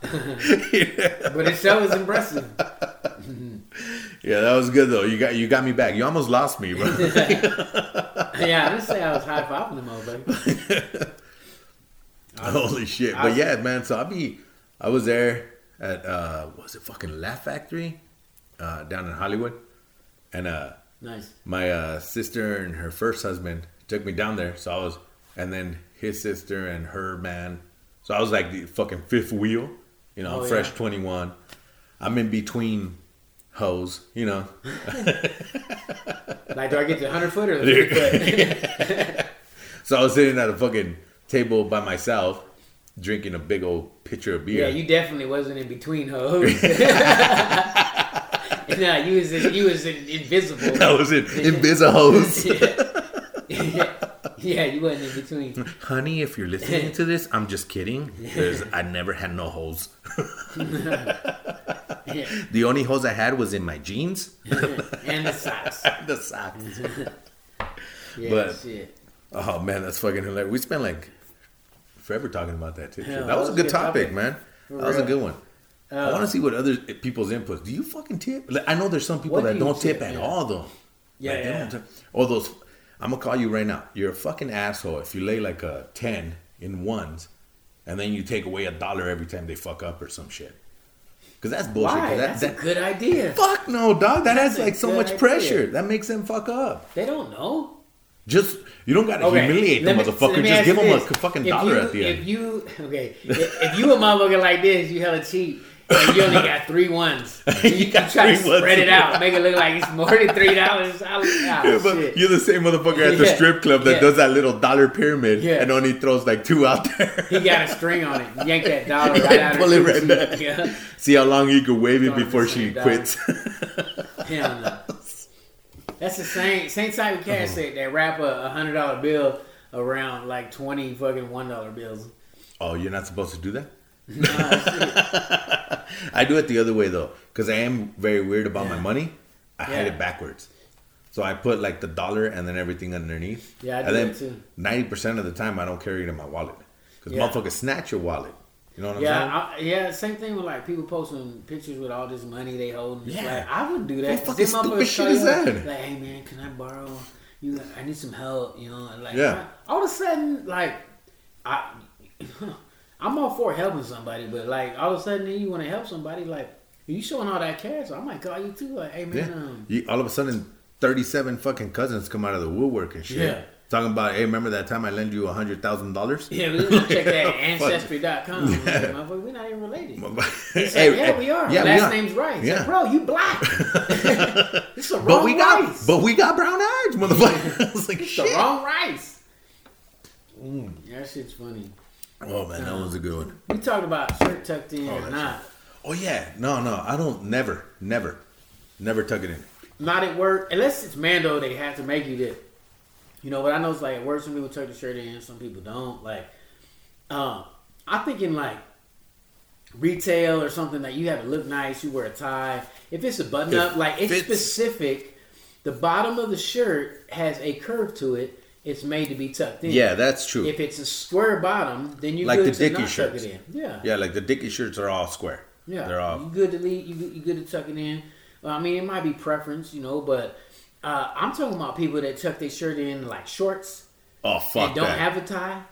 (laughs) But his show was impressive. (laughs) Yeah, that was good though. You got you got me back. You almost lost me, bro. Yeah, I didn't say I was high fiving him motherfucker. Holy shit! But yeah, man. So I be, I was there at uh, what was it fucking Laugh Factory, uh, down in Hollywood, and uh, Nice. my uh, sister and her first husband took me down there. So I was, and then his sister and her man. So I was like the fucking fifth wheel. You know, Oh, I'm fresh yeah. 21. I'm in between hoes. You know, Like, do I get the hundred foot or the (laughs) so I was sitting at a fucking table by myself, drinking a big old pitcher of beer. yeah, you definitely wasn't in between hoes. (laughs) (laughs) nah, you was in, you was in, invisible. I was in Invisa hoes. yeah. (laughs) yeah, you wasn't in between. (laughs) Honey, if you're listening to this, I'm just kidding. Because I never had no holes. Yeah. (laughs) The only holes I had was in my jeans, and the socks. the socks. Yeah, But- shit. Oh man, that's fucking hilarious. We spent like forever talking about that too. Yeah, that was a good topic, topic. man. For that was a good one. I Uh, want to see what other people's inputs. Do you fucking tip? Like, I know there's some people that do don't tip, tip? at Yeah. all though. Yeah, Like, they yeah. don't tip. All those. I'm gonna call you right now. You're a fucking asshole if you lay like a ten in ones, and then you take away a dollar every time they fuck up or some shit. Because that's bullshit. 'cause Why? That, That's that, a good idea. fuck no, dog. That has That's a like so much idea. pressure. That makes them fuck up. They don't know. Just you don't gotta humiliate the me- motherfucker. Just give them a fucking If dollar you- at the end. If you okay, if, (laughs) if you a motherfucker like this, you hella cheap. And you only got three ones. (laughs) So you, You can got try to three ones. spread it out, make it look like it's more than three dollars. Oh, Yeah, you're the same motherfucker at the Yeah. strip club that Yeah. does that little dollar pyramid and only throws like two out there. He got a string on it. Yank that (laughs) dollar right out of pull it right back. See how long you can wave it before she dollar. quits. Hell no. That's the same same type of cash uh-huh. that, that wrap a, a hundred dollar bill around like twenty fucking one dollar bills. oh, you're not supposed to do that? (laughs) I do it the other way though, because I am very weird about my money. I hide it backwards. So I put like the dollar and then everything underneath. Yeah, I do and then too. Ninety percent of the time, I don't carry it in my wallet because Yeah. motherfuckers snatch your wallet. You know what I'm Yeah, saying? I, yeah. Same thing with like people posting pictures with all this money they hold. Yeah. Like, I would do that. What fucking stupid shit is that? Like, hey man, can I borrow? You, I need some help. You know, like, Yeah. I- all of a sudden, like, I, (clears throat) I'm all for helping somebody, but like, all of a sudden, you want to help somebody, like, you showing all that cash, I might call you too. Like, hey man, Yeah. um, You, all of a sudden, 37 fucking cousins come out of the woodwork and shit. Yeah. Talking about, hey, remember that time I lent you a hundred thousand dollars? yeah, we gonna check that (laughs) at ancestry.com. Yeah. (laughs) Like, we're not even related. He hey, yeah, hey, we are. Yeah, Last we are. name's right. Yeah. like, bro, you black. (laughs) it's the wrong but we got, but we got brown eyes, motherfucker. I was like, it's shit. the wrong rice. Yeah, that shit's funny. Oh man, that was a good one. We talked about shirt tucked in Oh, or not. Oh yeah, no, no, I don't. Never, never, never tuck it in. Not at work. Unless it's Mando, they have to make you that. You know, but I know it's like at work, some people tuck the shirt in, some people don't. Like, um, I think in like retail or something that you have to look nice, you wear a tie. If it's a button It up, like it's fits. specific. The bottom of the shirt has a curve to it. It's made to be tucked in. Yeah, that's true. If it's a square bottom, then you Like good the to Dickie shirts. it in. Yeah. yeah, like the Dickie shirts are all square. Yeah, they're all. you good to leave. You, you good to tuck it in. Well, I mean, it might be preference, you know, but uh, I'm talking about people that tuck their shirt in like shorts Oh fuck and don't that. have a tie.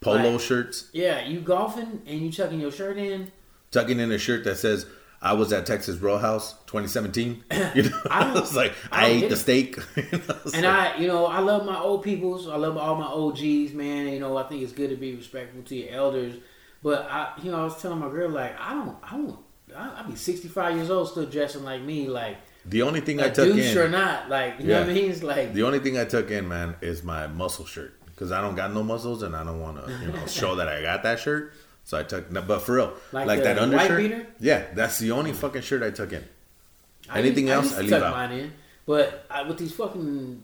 Polo like- shirts. Yeah, you golfing and you tucking your shirt in. tucking in a shirt that says I was at Texas Roadhouse 2017. (clears throat) (laughs) You know, I (laughs) I, was like, I I, ate the steak. (laughs) You know, it's And like- I, you know, I love my old peoples. I love all my OGs, man. You know, I think it's good to be respectful to your elders. But I, you know, I was telling my girl like, I don't, I don't, I- I'll be 65 years old still dressing like me, like the only thing I a took douche or in, not, like you know what I mean? It's like the only thing I took in, man, is my muscle shirt because I don't got no muscles and I don't want to, you know, show that I got that shirt. So I took, no, but for real, Like like, the that white undershirt. beater? Yeah, that's the only fucking shirt I took in. Anything used- else, I to leave tuck out. mine in, but I, with these fucking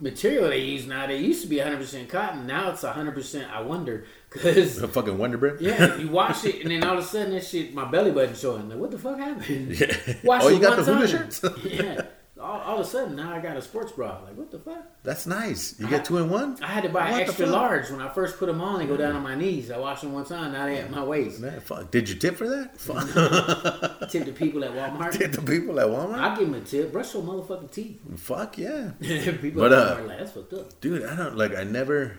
material they use now, they used to be 100 percent cotton. Now it's 100 percent. I wonder because The (laughs) fucking Wonder Bread. yeah, you (laughs) wash it and then all of a sudden that shit, my belly button showing. Like what the fuck happened? Yeah. Wash oh, you got the Hula shirts. (laughs) yeah. All, all of a sudden now I got a sports bra. Like what the fuck? That's nice. You get two in one. I had to buy What extra large when I first put them on. and go down on my knees. I washed them one time. Now they at my waist. Man, fuck. Did you tip for that? (laughs) Fuck. Tip the people at Walmart. Did the people at Walmart? I give them a tip. Brush your motherfucking teeth. Fuck yeah. (laughs) people But, at uh, Walmart like that's fucked up. dude i don't like i never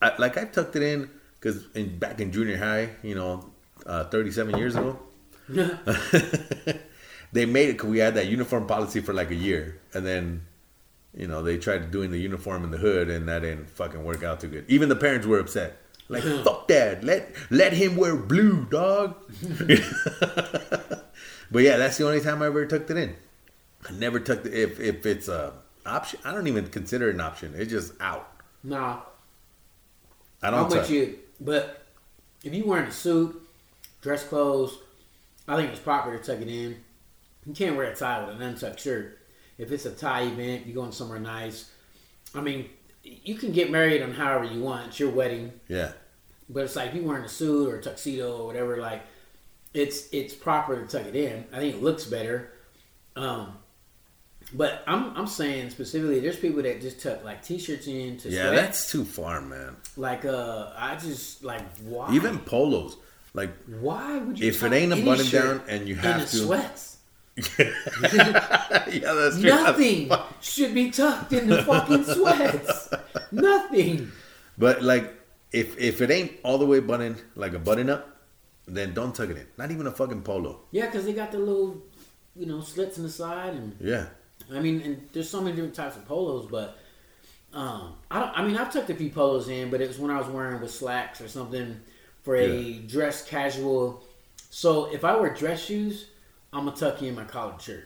I, like i tucked it in because in back in junior high you know uh, 37 years ago (laughs) they made it because we had that uniform policy for like a year. And then you know they tried doing the uniform in the hood and that didn't fucking work out too good. Even the parents were upset. Like (gasps) fuck that. Let let him wear blue dog. (laughs) But yeah that's the only time i ever tucked it in. I never tucked it if if it's a option i don't even consider it an option. It's just out. Nah, I don't I'm with you. But if you wearing a suit, dress clothes, I think it's proper to tuck it in. You can't wear a tie with an untucked shirt. If it's a tie event, you're going somewhere nice. I mean, you can get married on however you want. It's your wedding. Yeah. But it's like if you wearing a suit or a tuxedo or whatever, like it's it's proper to tuck it in. I think it looks better. Um, but I'm I'm saying specifically, there's people that just tuck like t-shirts in to Yeah, sweat. that's too far, man. like uh, I just like why Even polos. Like, why would you if it ain't a button down and you have to. sweats? (laughs) yeah, that's true. Nothing should be tucked in the fucking sweats. Nothing. But like, if if it ain't all the way buttoned, like a button up, then don't tuck it in. Not even a fucking polo. Yeah, because they got the little, you know, slits in the side, and Yeah. I mean, and there's so many different types of polos, but um, I don't. I mean, I've tucked a few polos in, but it was when I was wearing with slacks or something for a Yeah. dress casual. So if I wear dress shoes, I'm gonna tuck you in my collared shirt.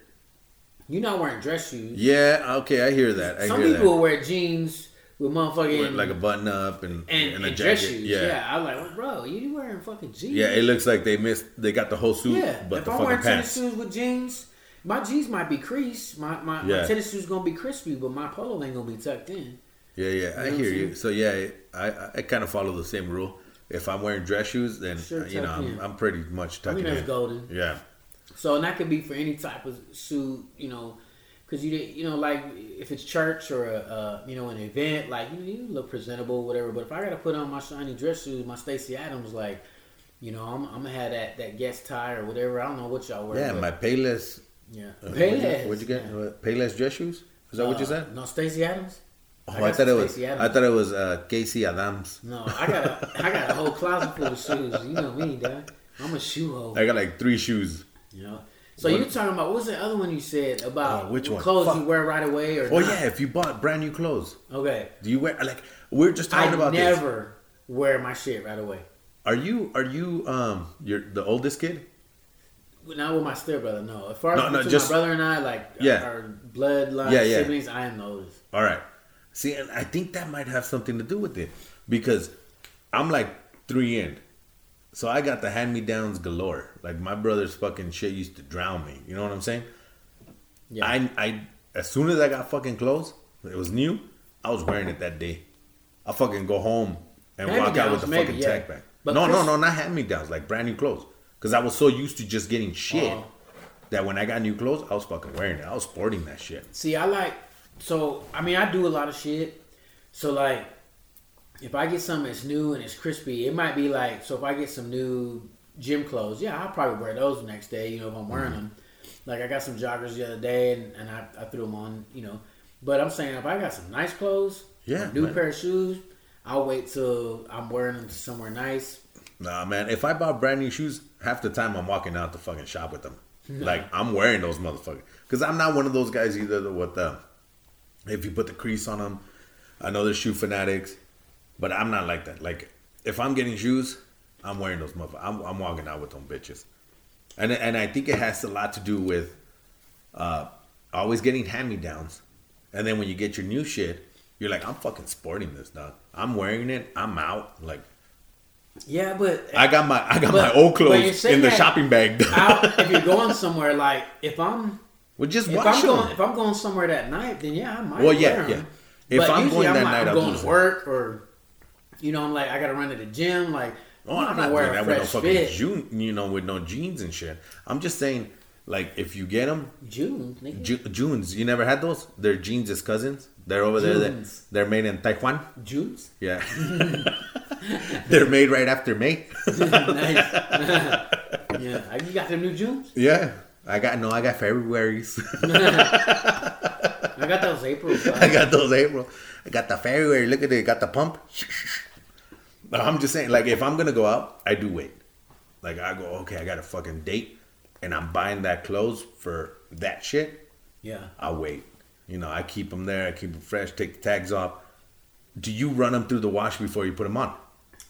You're not wearing dress shoes. Yeah. Okay, I hear that. I Some hear people that. will wear jeans with motherfucking With like a button up and and, and a and jacket. dress shoes. Yeah. Yeah. I'm like, well, bro, you wearing fucking jeans? Yeah, it looks like they missed. They got the whole suit, Yeah, but if the I'm fucking wearing pants. tennis shoes with jeans, my jeans might be creased. My my, Yeah. my tennis shoes gonna be crispy, but my polo ain't gonna be tucked in. Yeah, yeah, I You know what hear you. So yeah, I I, I kind of follow the same rule. If I'm wearing dress shoes, then Sure, you know I'm. I'm pretty much tucked in. I mean that's in. golden. Yeah, So and that could be for any type of suit, you know, because you didn't, you know like if it's church or a, you know an event, like you you look presentable, whatever. But if I gotta put on my shiny dress shoes, my Stacy Adams, like you know I'm, I'm gonna have that that guest tie or whatever. I don't know what y'all wear. yeah. but, My Payless. yeah. Uh, what'd, you, what'd you get? Yeah. Uh, Payless dress shoes? Is that what you Uh, said? No, Stacy Adams. Oh, I I, thought it was. Stacey I thought it was uh, Casey Adams. No, I got a I got a whole closet full of shoes. You know me, dog. I'm a shoe hole. I got like three shoes. You know. So What- you're talking about what was the other one you said about Oh, which one? clothes Fuck. you wear right away or Oh not? yeah, if you bought brand new clothes, Okay. do you wear like we're just I talking about this? never wear my shit right away. Are you are you um you're the oldest kid? Not with my stepbrother, no. As far as No, no, just- my brother and I, like Yeah. our bloodline Yeah, yeah. siblings, I am the oldest. All right. See, and I think that might have something to do with it because I'm like three in, so I got the hand me downs galore. Like my brother's fucking shit used to drown me. You know what I'm saying? Yeah. I I as soon as I got fucking clothes, it was new. I was wearing it that day. I fucking go home and walk out with the maybe, fucking yeah. tech bag. But no, no, Chris- no, not hand me downs, like brand new clothes. Because I was so used to just getting shit Oh. that when I got new clothes, I was fucking wearing it. I was sporting that shit. See, I like so. I mean, I do a lot of shit. So like, if I get something that's new and it's crispy, it might be like. So if I get some new gym clothes, yeah, I'll probably wear those the next day. You know, if I'm wearing Mm-hmm. them. Like I got some joggers the other day, and, and I, I threw them on. You know, but I'm saying if I got some nice clothes, Yeah, new man. pair of shoes, I'll wait till I'm wearing them somewhere nice. Nah, man. If I bought brand new shoes, half the time I'm walking out the fucking shop with them. Like I'm wearing those motherfuckers because I'm not one of those guys either. With the if you put the crease on them, I know they're shoe fanatics, but I'm not like that. Like if I'm getting shoes, I'm wearing those motherfuckers. I'm, I'm walking out with them bitches, and and I think it has a lot to do with uh, always getting hand me downs, and then when you get your new shit, you're like, I'm fucking sporting this, dog. I'm wearing it. I'm out. Like Yeah, but I got my I got But- my old clothes in the shopping bag. out, if you're (laughs) going somewhere, like if I'm well, just if I'm going if I'm going somewhere that night, then yeah, I might. Well, yeah, yeah. If but I'm going that like, night, I'm I'll going to work or you know, I'm like I gotta run to the gym. Like, oh, I'm gonna not wear doing a that with no fucking fit. June, you know, with no jeans and shit. I'm just saying, like, if you get them, June. Ju- Junes, you never had those? They're jeans as cousins. They're over there. They're, they're made in Taiwan. Junes. Yeah, (laughs) (laughs) they're made right after May. (laughs) nice. yeah, you got the new Junes. Yeah, I got no. I got Februarys. I got those April. I got those April. I got the February. Look at it. Got the pump. But I'm just saying, like, if I'm gonna go out, I do wait. Like, I go, okay, I got a fucking date, and I'm buying that clothes for that shit. Yeah. I'll wait. You know, I keep them there. I keep them fresh. Take the tags off. Do you run them through the wash before you put them on?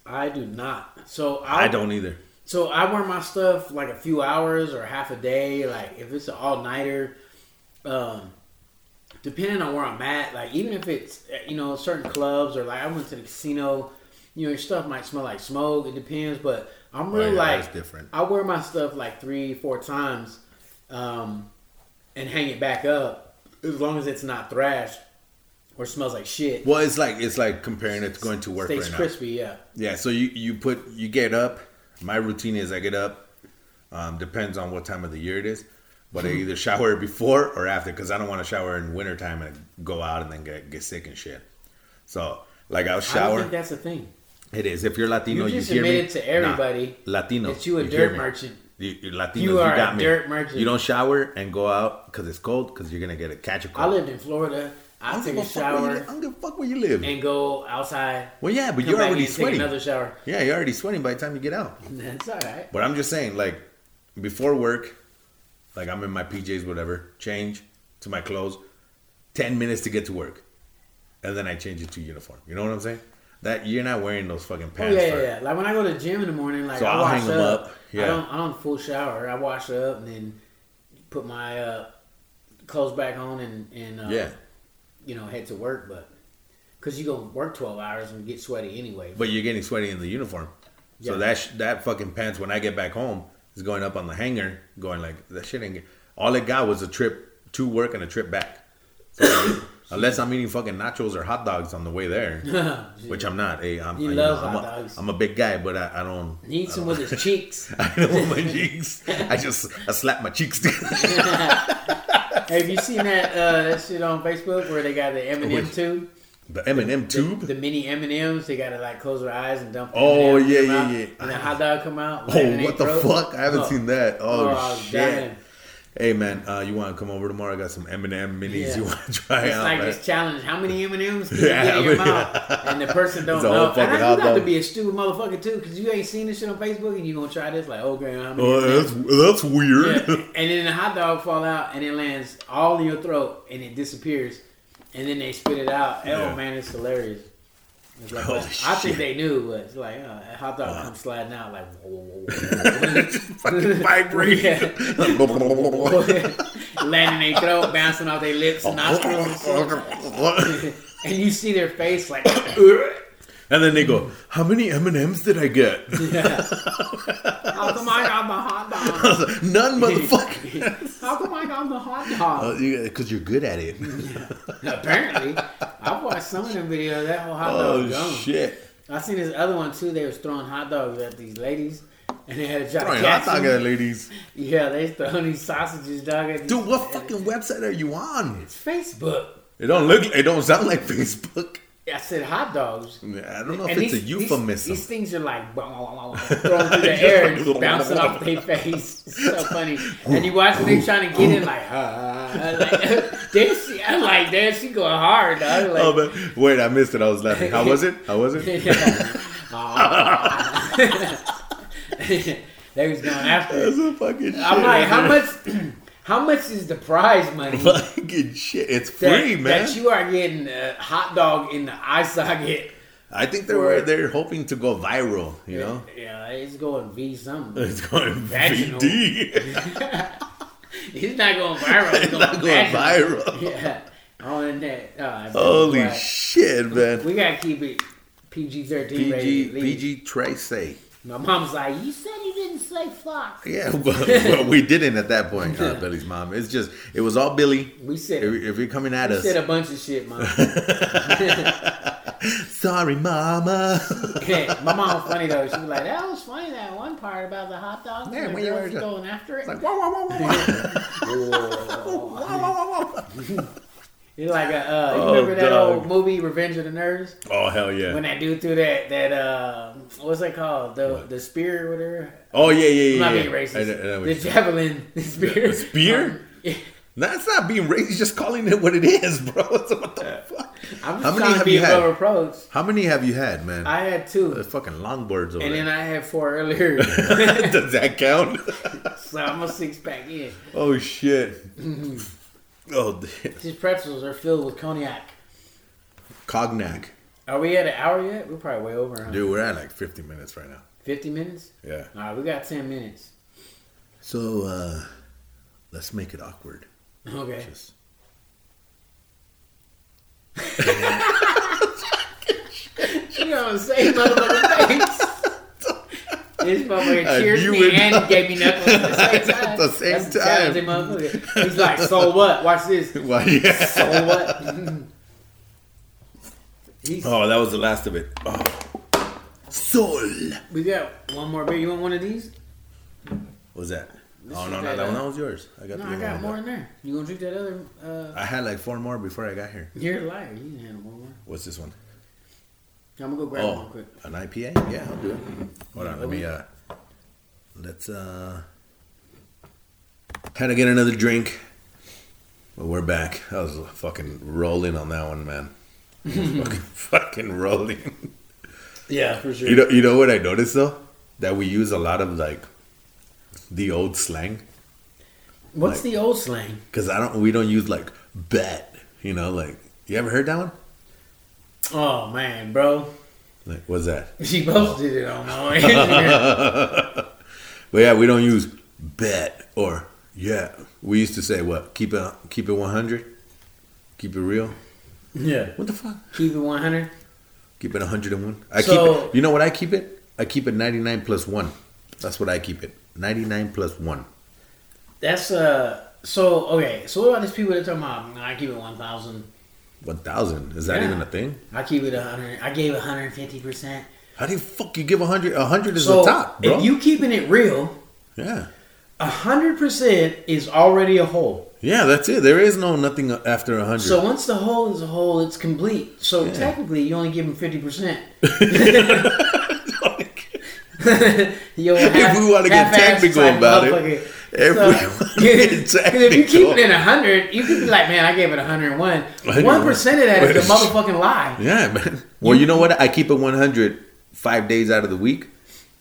I do not. So I I'll, don't either. So I wear my stuff like a few hours or half a day. Like if it's an all nighter, um, depending on where I'm at. Like even if it's you know certain clubs or like I went to the casino, you know your stuff might smell like smoke. It depends, but I'm Oh, yeah, like different. I wear my stuff like three, four times, um, and hang it back up as long as it's not thrashed or smells like shit. Well, it's like it's like comparing it to going to work Stays right now. crispy, yeah. Yeah, so you you put you get up. My routine is I get up. Um, depends on what time of the year it is, but I (laughs) either shower before or after because I don't want to shower in wintertime and go out and then get get sick and shit. So like I'll I don't shower. think that's a thing. It is. If you're Latino, You you, hear me. to everybody Nah, Latino. that you a hear dirt me. merchant. You, you're Latino. You You, are a got me. dirt merchant. You don't shower and go out because it's cold because you're gonna get a catch a cold. I lived in Florida I I take a you shower. I don't give a fuck where you live. and go outside. well, yeah, but you're already sweating. another shower. Yeah, you're already sweating by the time you get out. (laughs) That's all right. But I'm just saying, like, before work, like I'm in my PJs, whatever, change to my clothes, ten minutes to get to work, and then I change it to uniform. You know what I'm saying? That you're not wearing those fucking Oh pants. yeah, yeah, yeah. Like when I go to the gym in the morning, like So I I'll wash up. up, yeah. I don't. I don't full shower. I wash up and then put my uh, clothes back on and and uh, Yeah. you know head to work. But because you go work twelve hours and get sweaty anyway. But you're getting sweaty in the uniform. So Yeah. that sh- that fucking pants when I get back home is going up on the hanger, going like that shit ain't. Get, all it got was a trip to work and a trip back. So, unless I'm eating fucking nachos or hot dogs on the way there, (laughs) which I'm not. Hey, I'm, you loves know, I'm, a, dogs. I'm a big guy, but I, I don't. he eats them with his (laughs) cheeks. (laughs) I don't want my cheeks. I just I slap my cheeks together. Have you seen that uh, that shit on Facebook where they got the M and M tube? the M and M The, tube. the mini M and M's. They gotta like close their eyes and dump. Oh, M&Ms yeah, yeah, yeah. And the hot dog come out. Oh, what the throat. fuck? I haven't Oh. seen that. Oh, Oh, I shit. Hey man, uh, you want to come over tomorrow? I got some M and M minis. Yeah. You want to (laughs) try It's out? like man? this challenge. How many M and M's can you Yeah, get in your (laughs) mouth? And the person don't know. And I, you got to be a stupid motherfucker too, because you ain't seen this shit on Facebook, and you gonna try this like, okay, how many? Oh, that's that's weird. Yeah. (laughs) And then the hot dog fall out, and it lands all in your throat, and it disappears, and then they spit it out. Oh man, it's hilarious. Like, Holy I think they knew, but it's like uh, a hot dog comes sliding out like. Whoa, whoa, whoa, (laughs) fucking (laughs) vibrating. (laughs) Landing their throat, bouncing off their lips and nostrils. and you see their face like, and then they go, "How many M and M's did I get?" how come I got the hot dog? (laughs) None, motherfucker. (laughs) How come I got the hot dog? Uh, because you're good at it. Apparently, I've watched some of them videos. That whole hot dog oh gone. shit! I seen this other one too. They was throwing hot dogs at these ladies, and they had a try to hot dog them. at ladies. Yeah, they throwing these sausages, dog. At these, Dude, what fucking website are you on? It's Facebook. It don't look. It don't sound like (laughs) Facebook. I said hot dogs. I don't know if And it's a euphemism. These, these things are like thrown through the (laughs) air and bouncing off their face. (laughs) It's so funny. And you watch them trying to get in like, (laughs) uh, like there she, I'm like, there she going hard. Dog. Like, oh man, wait, I missed it. I was laughing. How was it? How was it? They was going after That's a fucking shit. I'm like, how much? How much is the prize money (laughs) Fucking shit. It's free, man. that you are getting a hot dog in the eye socket? I think they were they're hoping to go viral. You know, Yeah, it's going V something. it's going Vaginal. (laughs) VD. It's not going viral. It's It's going, not going vaginal. viral. (laughs) Yeah. On that. Uh, Holy shit, man. We gotta keep it PG thirteen PG rated. PG Tracy. My mom's like, you said you didn't say fuck. Yeah, (laughs) well, well, we didn't at that point. Uh, (laughs) Billy's mom. It's just it was all Billy. We said If, if you're coming at we us, said a bunch of shit, mom. (laughs) sorry, mama. my mom was funny though. She was like, "That was funny that one part about the hot dog. Yeah, when you were just- going after it. Like, wah, wah, wah, wah, wah. Wah, wah, wah, wah. It's like a, uh, you Oh, remember that dog. old movie Revenge of the Nerds Oh hell yeah! when that dude threw that that uh, what's that called the the spear or whatever. Oh yeah, yeah, I'm yeah. not yeah. being racist. I I what the javelin, (laughs) the spear. spear? Um, That's not being racist. Just calling it what it is, bro. So (laughs) what the fuck? I'm just How many have be you had? above reproach. How many have you had, man? I had two, the fucking longboards over and then. I had four earlier. (laughs) Does that count? so I'm a six pack in. oh shit! Oh, damn. (laughs) These pretzels are filled with cognac. cognac, Are we at an hour yet? We're probably way over. Huh? dude. We're at like 50 minutes right now. 50 minutes? Yeah. All right, we got 10 minutes. So uh let's make it awkward. Okay. Just You know what I'm saying, motherfucker. This motherfucker knew me and gave me knuckles at the same time. At the same That's time. He's like, so what? Watch this. (laughs) well, yeah. So what? (laughs) (laughs) He's, Oh, that was the last of it. Oh. Soul. we got one more beer. You want one of these? What's that? This oh no, no, that, that one that was yours. I got No, I got more in there. You gonna drink that other? Uh, I had like four more before I got here. you're a liar. You can one more. What's this one? I'm gonna go grab one Oh, real quick. an IPA? Yeah, I'll do it. Hold on, let me uh let's uh kind of get another drink. Well, we're back. I was fucking rolling on that one, man. (laughs) (laughs) fucking, fucking rolling. Yeah, for sure. You know, you know what I noticed though? That we use a lot of like the old slang. What's like- the old slang? Cause I don't, we don't use like bet. You know, like you ever heard that one? Oh man, bro. Like what's that? (laughs) She posted it on my (laughs) But yeah, we don't use bet or yeah. We used to say what? Keep it keep it one hundred. Keep it real. Yeah. What the fuck? Keep it 100. Keep it hundred and one. I So- keep it. You know what I keep it? I keep it ninety nine plus one. That's what I keep it. Ninety nine plus one. That's uh. So okay. So what about these people that talking about? I keep it 1,000. One thousand. Is that Yeah. even a thing? I keep it 100. I gave 150 percent. How do you fuck you give a hundred? A hundred is So the top, bro. if you keeping it real, yeah. hundred percent is already a whole. Yeah, that's it. There is no nothing after a hundred. So once the whole is a whole, it's complete. So Yeah. technically, you only give them fifty percent. (laughs) (laughs) (laughs) If we wanna get technical about it, if we Because if you keep it in hundred, you could be like, man, I gave it hundred and one. 101. One percent of that is a motherfucking lie. (laughs) Yeah, man. Well, you know what? I keep it 100 five days out of the week,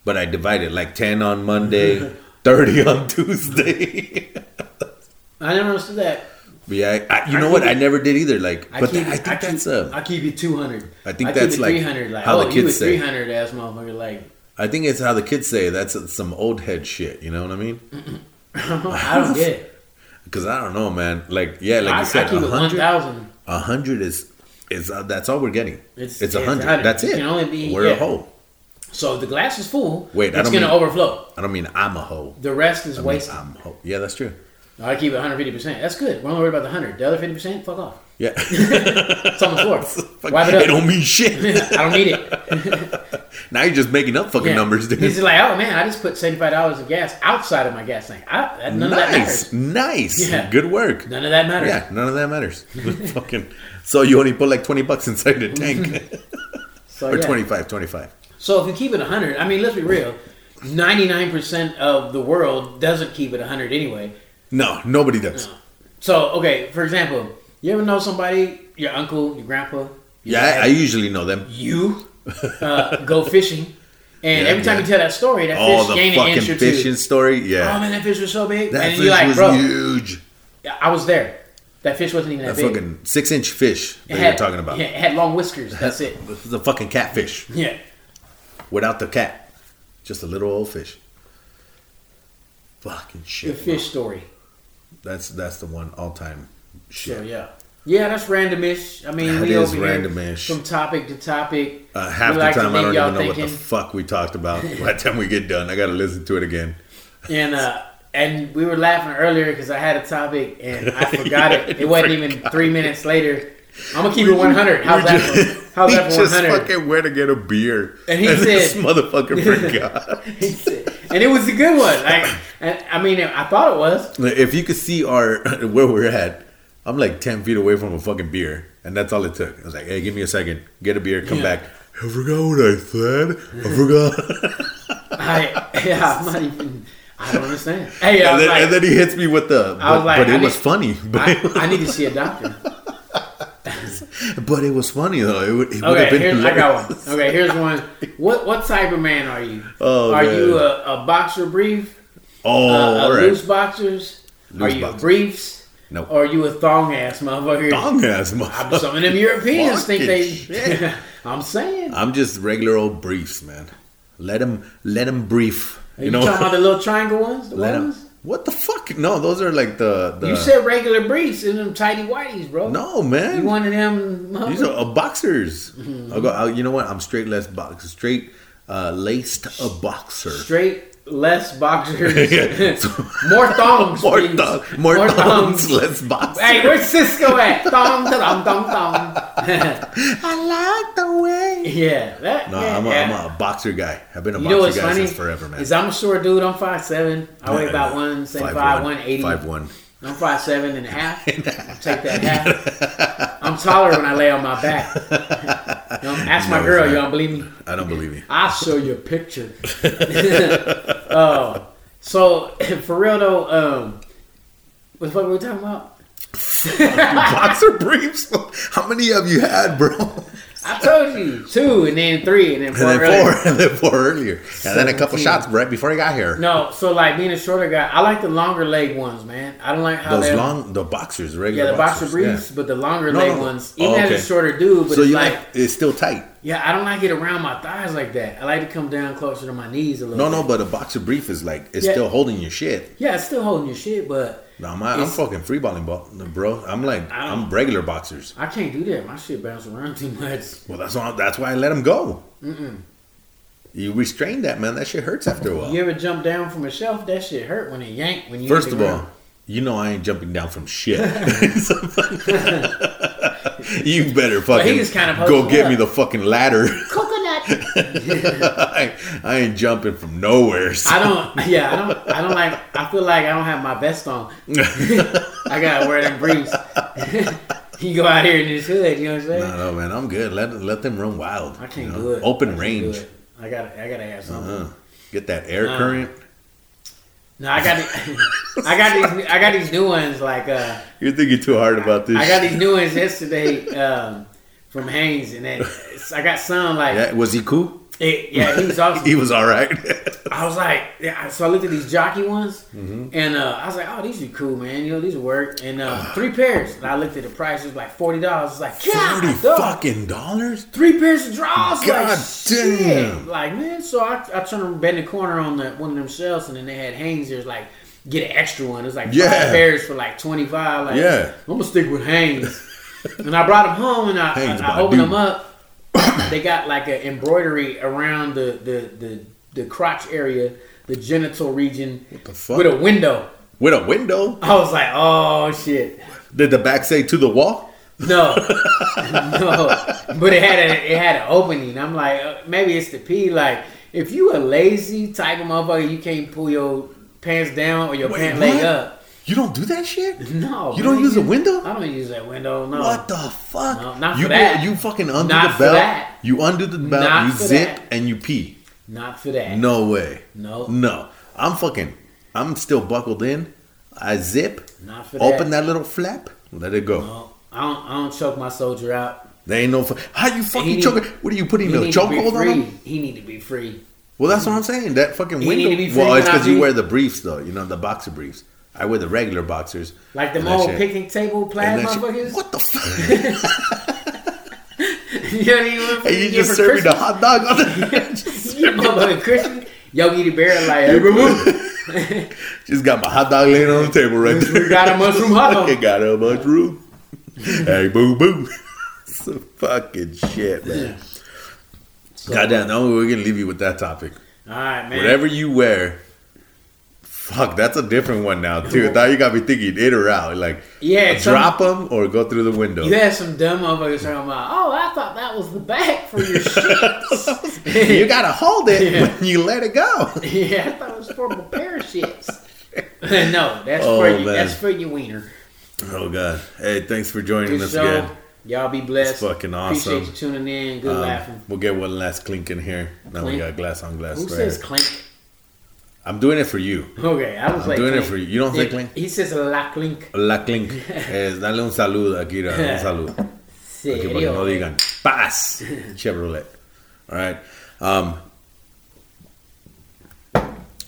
but I divide it like 10 on Monday, (laughs) 30 on Tuesday. I never understood that. but yeah, I, I, you I know what? it- I never did either. Like, I but keep, I think I keep, that's uh, I keep it two hundred. I think that's like 300, like how oh, the kids a say. three hundred ass motherfucker. Like I think it's how the kids say. That's some old head shit. You know what I mean? (clears throat) (laughs) I don't get it. Because I don't know, man. Like, yeah, like I, you said, I keep it one 100, thousand. 100 is is uh, that's all we're getting. It's- It's, a 100. 100. That's It it. can only be- we're yeah. a hoe. So if the glass is full, Wait, it's gonna mean- overflow. I don't mean I'm a hoe. The rest is I mean. I'm a hoe. Yeah, that's true. I keep it 150. percent That's good. We're only worried about the hundred. The other 50 percent, fuck off. Yeah. (laughs) It's on the floor. (laughs) Wipe it up. it don't mean shit. (laughs) I don't need it. now you're just making up fucking Yeah. numbers, dude. He's like, oh man, I just put seventy five dollars of gas outside of my gas tank. I, that- none of that nice, matters. nice, Yeah. good work. None of that matters. Yeah, none of that matters. fucking. So you only put like twenty bucks inside the tank, So, or yeah. 25, 25. So if you keep it hundred, I mean, let's be real. Ninety nine percent of the world doesn't keep it hundred anyway. No, nobody does. So okay, for example, you ever know somebody, your uncle, your grandpa, your Yeah, dad, I, I usually know them. you uh, go fishing, and Yeah, every time yeah. you tell that story, that Oh, fish the gained an inch or two. fishing story. yeah. Oh man, that fish was so big, that and fish you're like, was bro, huge. I was there. That fish wasn't even that, That big. fucking six inch fish that It you're talking about. yeah, it had long whiskers. (laughs) That's it. A fucking catfish Yeah. without the cat, just a little old fish. Fucking shit. The fish story. That's that's the one all time shit. So yeah. Yeah, that's randomish. I mean, That we is over here randomish. from topic to topic. Uh, half We the like to time I don't y'all even know what the fuck we talked about. (laughs) By the time we get done, I gotta listen to it again. And uh, and we were laughing earlier because I had a topic and I forgot Yeah, it. (laughs) It wasn't even forgot. three minutes later. I'm gonna keep it 100. How's that? (laughs) just- how's that for just fucking went to get a beer, And he (laughs) this said- motherfucker (laughs) forgot. He said- and it was a good one. Like, I mean, I thought it was. if you could see our where we're at, I'm like ten feet away from a fucking beer, and that's all it took. I was like, "Hey, give me a second, get a beer, come Yeah. back." I forgot what I said. I forgot. I yeah, I'm not even. I don't understand. Hey, and, then, like, and then he hits me with the. I was But, like, but it I was funny. But, I, I need to see a doctor. But it was funny though. It would, it Okay, have been here's, I got one. Okay, here's one. (laughs) What what type of man are you? Oh, are man. you a, a boxer brief? Oh, uh, a right. loose boxers? are Loose you boxers. briefs? Nope. Or are you a thong ass motherfucker? Thong ass motherfucker. Some of them Europeans think they. (laughs) I'm saying. I'm just regular old briefs, man. Let them let them brief. Are you, talking about the little triangle ones? The let ones? What the fuck? No, those are like the. the You said regular briefs in them tighty whities, bro. no, man. You one of them? These are uh, boxers. Mm-hmm. I'll go. I'll, you know what? I'm straight less box, straight uh, laced a boxer. Straight less boxers. (laughs) Yeah. (laughs) more thongs. More, thong, more, thongs, less boxers. Hey, where's Cisco at? Thong, thong, thong, thong. (laughs) I like the way. yeah, that. No, yeah, I'm, a, yeah. I'm a boxer guy. I've been a You know boxer what's guy funny? since forever, man. Is I'm a short dude. I'm five seven. I weigh about one, one seventy five, one eighty. Five one. I'm five seven and a half. (laughs) I'll take that half. I'm taller when I lay on my back. You know, ask my girl. You not. don't believe me? I don't believe you. I'll show you a picture. (laughs) oh, so for real though, um, what the fuck were we talking about? (laughs) boxer briefs. How many have you had, bro? I told you two, and then three, and then And four. then earlier. four, (laughs) and then four earlier, and then a couple shots right before I got here. No, so like being a shorter guy, I like the longer leg ones, man. I don't like how Those long, the boxers, regular. yeah the boxer briefs, yeah. but the longer No, leg no, ones, Oh, even as a shorter dude, but So it's you like like it's still tight. yeah, I don't like it around my thighs like that. I like to come down closer to my knees a little. No, bit. no, but a boxer brief is like it's Yeah. still holding your shit. Yeah, it's still holding your shit, but No, my, I'm fucking freeballing, ball, bro. I'm like I I'm regular boxers. I can't do that. My shit bounce around (laughs) too much. Well, that's why that's why I let him go. You restrain that man. That shit hurts after a while. You ever jump down from a shelf? That shit hurt when it yanked. when you. First of the all, you know I ain't jumping down from shit. (laughs) (laughs) you better fucking just kinda go get up. me the fucking ladder. coconut. I, I ain't jumping from nowhere. so- I don't. Yeah, I don't. I don't like. I feel like I don't have my vest on. (laughs) I gotta wear them briefs. (laughs) you go out here in this hood. You know what I'm saying? No, no, man, I'm good. Let let them run wild. I can't you know? do it. Open I range. it. I gotta. I gotta have something. Uh, get that air Uh, current. No, I got. The, (laughs) I got these. I got these new ones. Like uh, You're thinking too hard about this. I got these new ones yesterday um, from Hanes, and then I got some like. Yeah, was he cool? It- yeah, he was awesome. (laughs) He was all right. I was like, yeah, so I looked at these jockey ones, Mm-hmm. and uh, I was like, oh, these are cool, man. You know, these work. And uh, three pairs. And I looked at the price. It was like forty dollars. It's like, Forty fucking dollars. three pairs of draws. God like, shit. damn. Like man, so I, I turned around, bend the corner on the one of them shelves, and then they had Hanes. There's like get an extra one. It's was like Yeah. five pairs for like twenty five. Like Yeah. I'm gonna stick with Hanes. and I brought them home, and I, Hanes I, I opened dude. them up. They got like an embroidery around the the the, the crotch area, the genital region, the with a window. With a window? I was like, oh shit. Did the back say to the wall? No, (laughs) (laughs) no, but it had a, it had an opening. I'm like, uh, maybe it's the P. Like, if you a lazy type of motherfucker, you can't pull your pants down or your Wait, pant leg up. You don't do that shit? No, You don't man, use a window? I don't use that window. No, What the fuck? No, not you for that. You fucking undo Not the for belt. that. You undo the belt. Not you zip that. and you pee. not for that. No way. No. No. I'm fucking. I'm still buckled in. I zip. Not for that. Open that. little flap. Let it go. No, I don't. I don't choke my soldier out. There ain't no. Fu- How you fucking choke? What are you putting He the need to be chokehold on him? He need to be free. Well, that's what I'm saying. That fucking He window. need to be free well, it's because you wear the briefs though. You know the boxer briefs. I wear the regular boxers. Like the old picnic table plaid and that shit- motherfuckers. What the fuck? (laughs) you don't even. and you just serve me the hot dog on the. (laughs) You motherfucking Christian. Yogi the Bear like, hey, boo boo. just got my hot dog laying on the table right there. We got a mushroom hot dog. Got a mushroom. hey, boo boo. (laughs) Some fucking shit, man. Goddamn, no, we're gonna leave you with that topic. All right, man. Whatever you wear, fuck, that's a different one now too. Now you got me thinking in or out, like Yeah, some- drop them or go through the window. You had some dumb motherfuckers talking about, oh, I thought that was the back for your (laughs) shits. you gotta hold it Yeah. when you let it go. yeah, I thought it was for my pair of shits. no, that's Oh, for you. man. That's for your wiener. Oh god, hey, thanks for joining Good us show. again. Y'all be blessed. It's fucking awesome. Appreciate you tuning in. Good Um, laughing. we'll get one last clink in here. Now we got glass on glass. Who right says here. clink? I'm doing it for you. Okay, I was I'm like, doing it for you. You don't Yeah, clink? He says la clink. La clink. (laughs) Es dale un saludo, Akira. Un saludo. Aquí para no digan paz. (laughs) Chevrolet. All right. Um,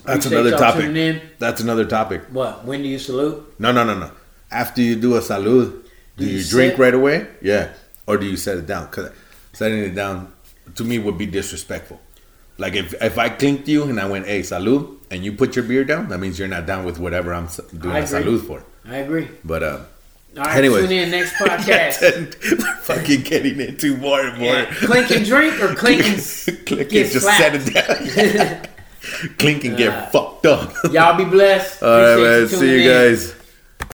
that's another topic. That's another topic. What? When do you salute? No, no, no, no. After you do a salud, do, Do you, you drink right away? Yeah. Or do you set it down? Because setting it down to me would be disrespectful. Like if, if I clinked you and I went, hey, salud, and you put your beer down, that means you're not down with whatever I'm doing I a salud for. I agree. But uh, All right, Anyways. tune in next (laughs) podcast. (laughs) we're fucking getting into more and more. Yeah. Clink and drink or clink and (laughs) get and just set it down. Clink and get Uh, fucked up. Y'all be blessed. All right, Appreciate man. See you in. guys.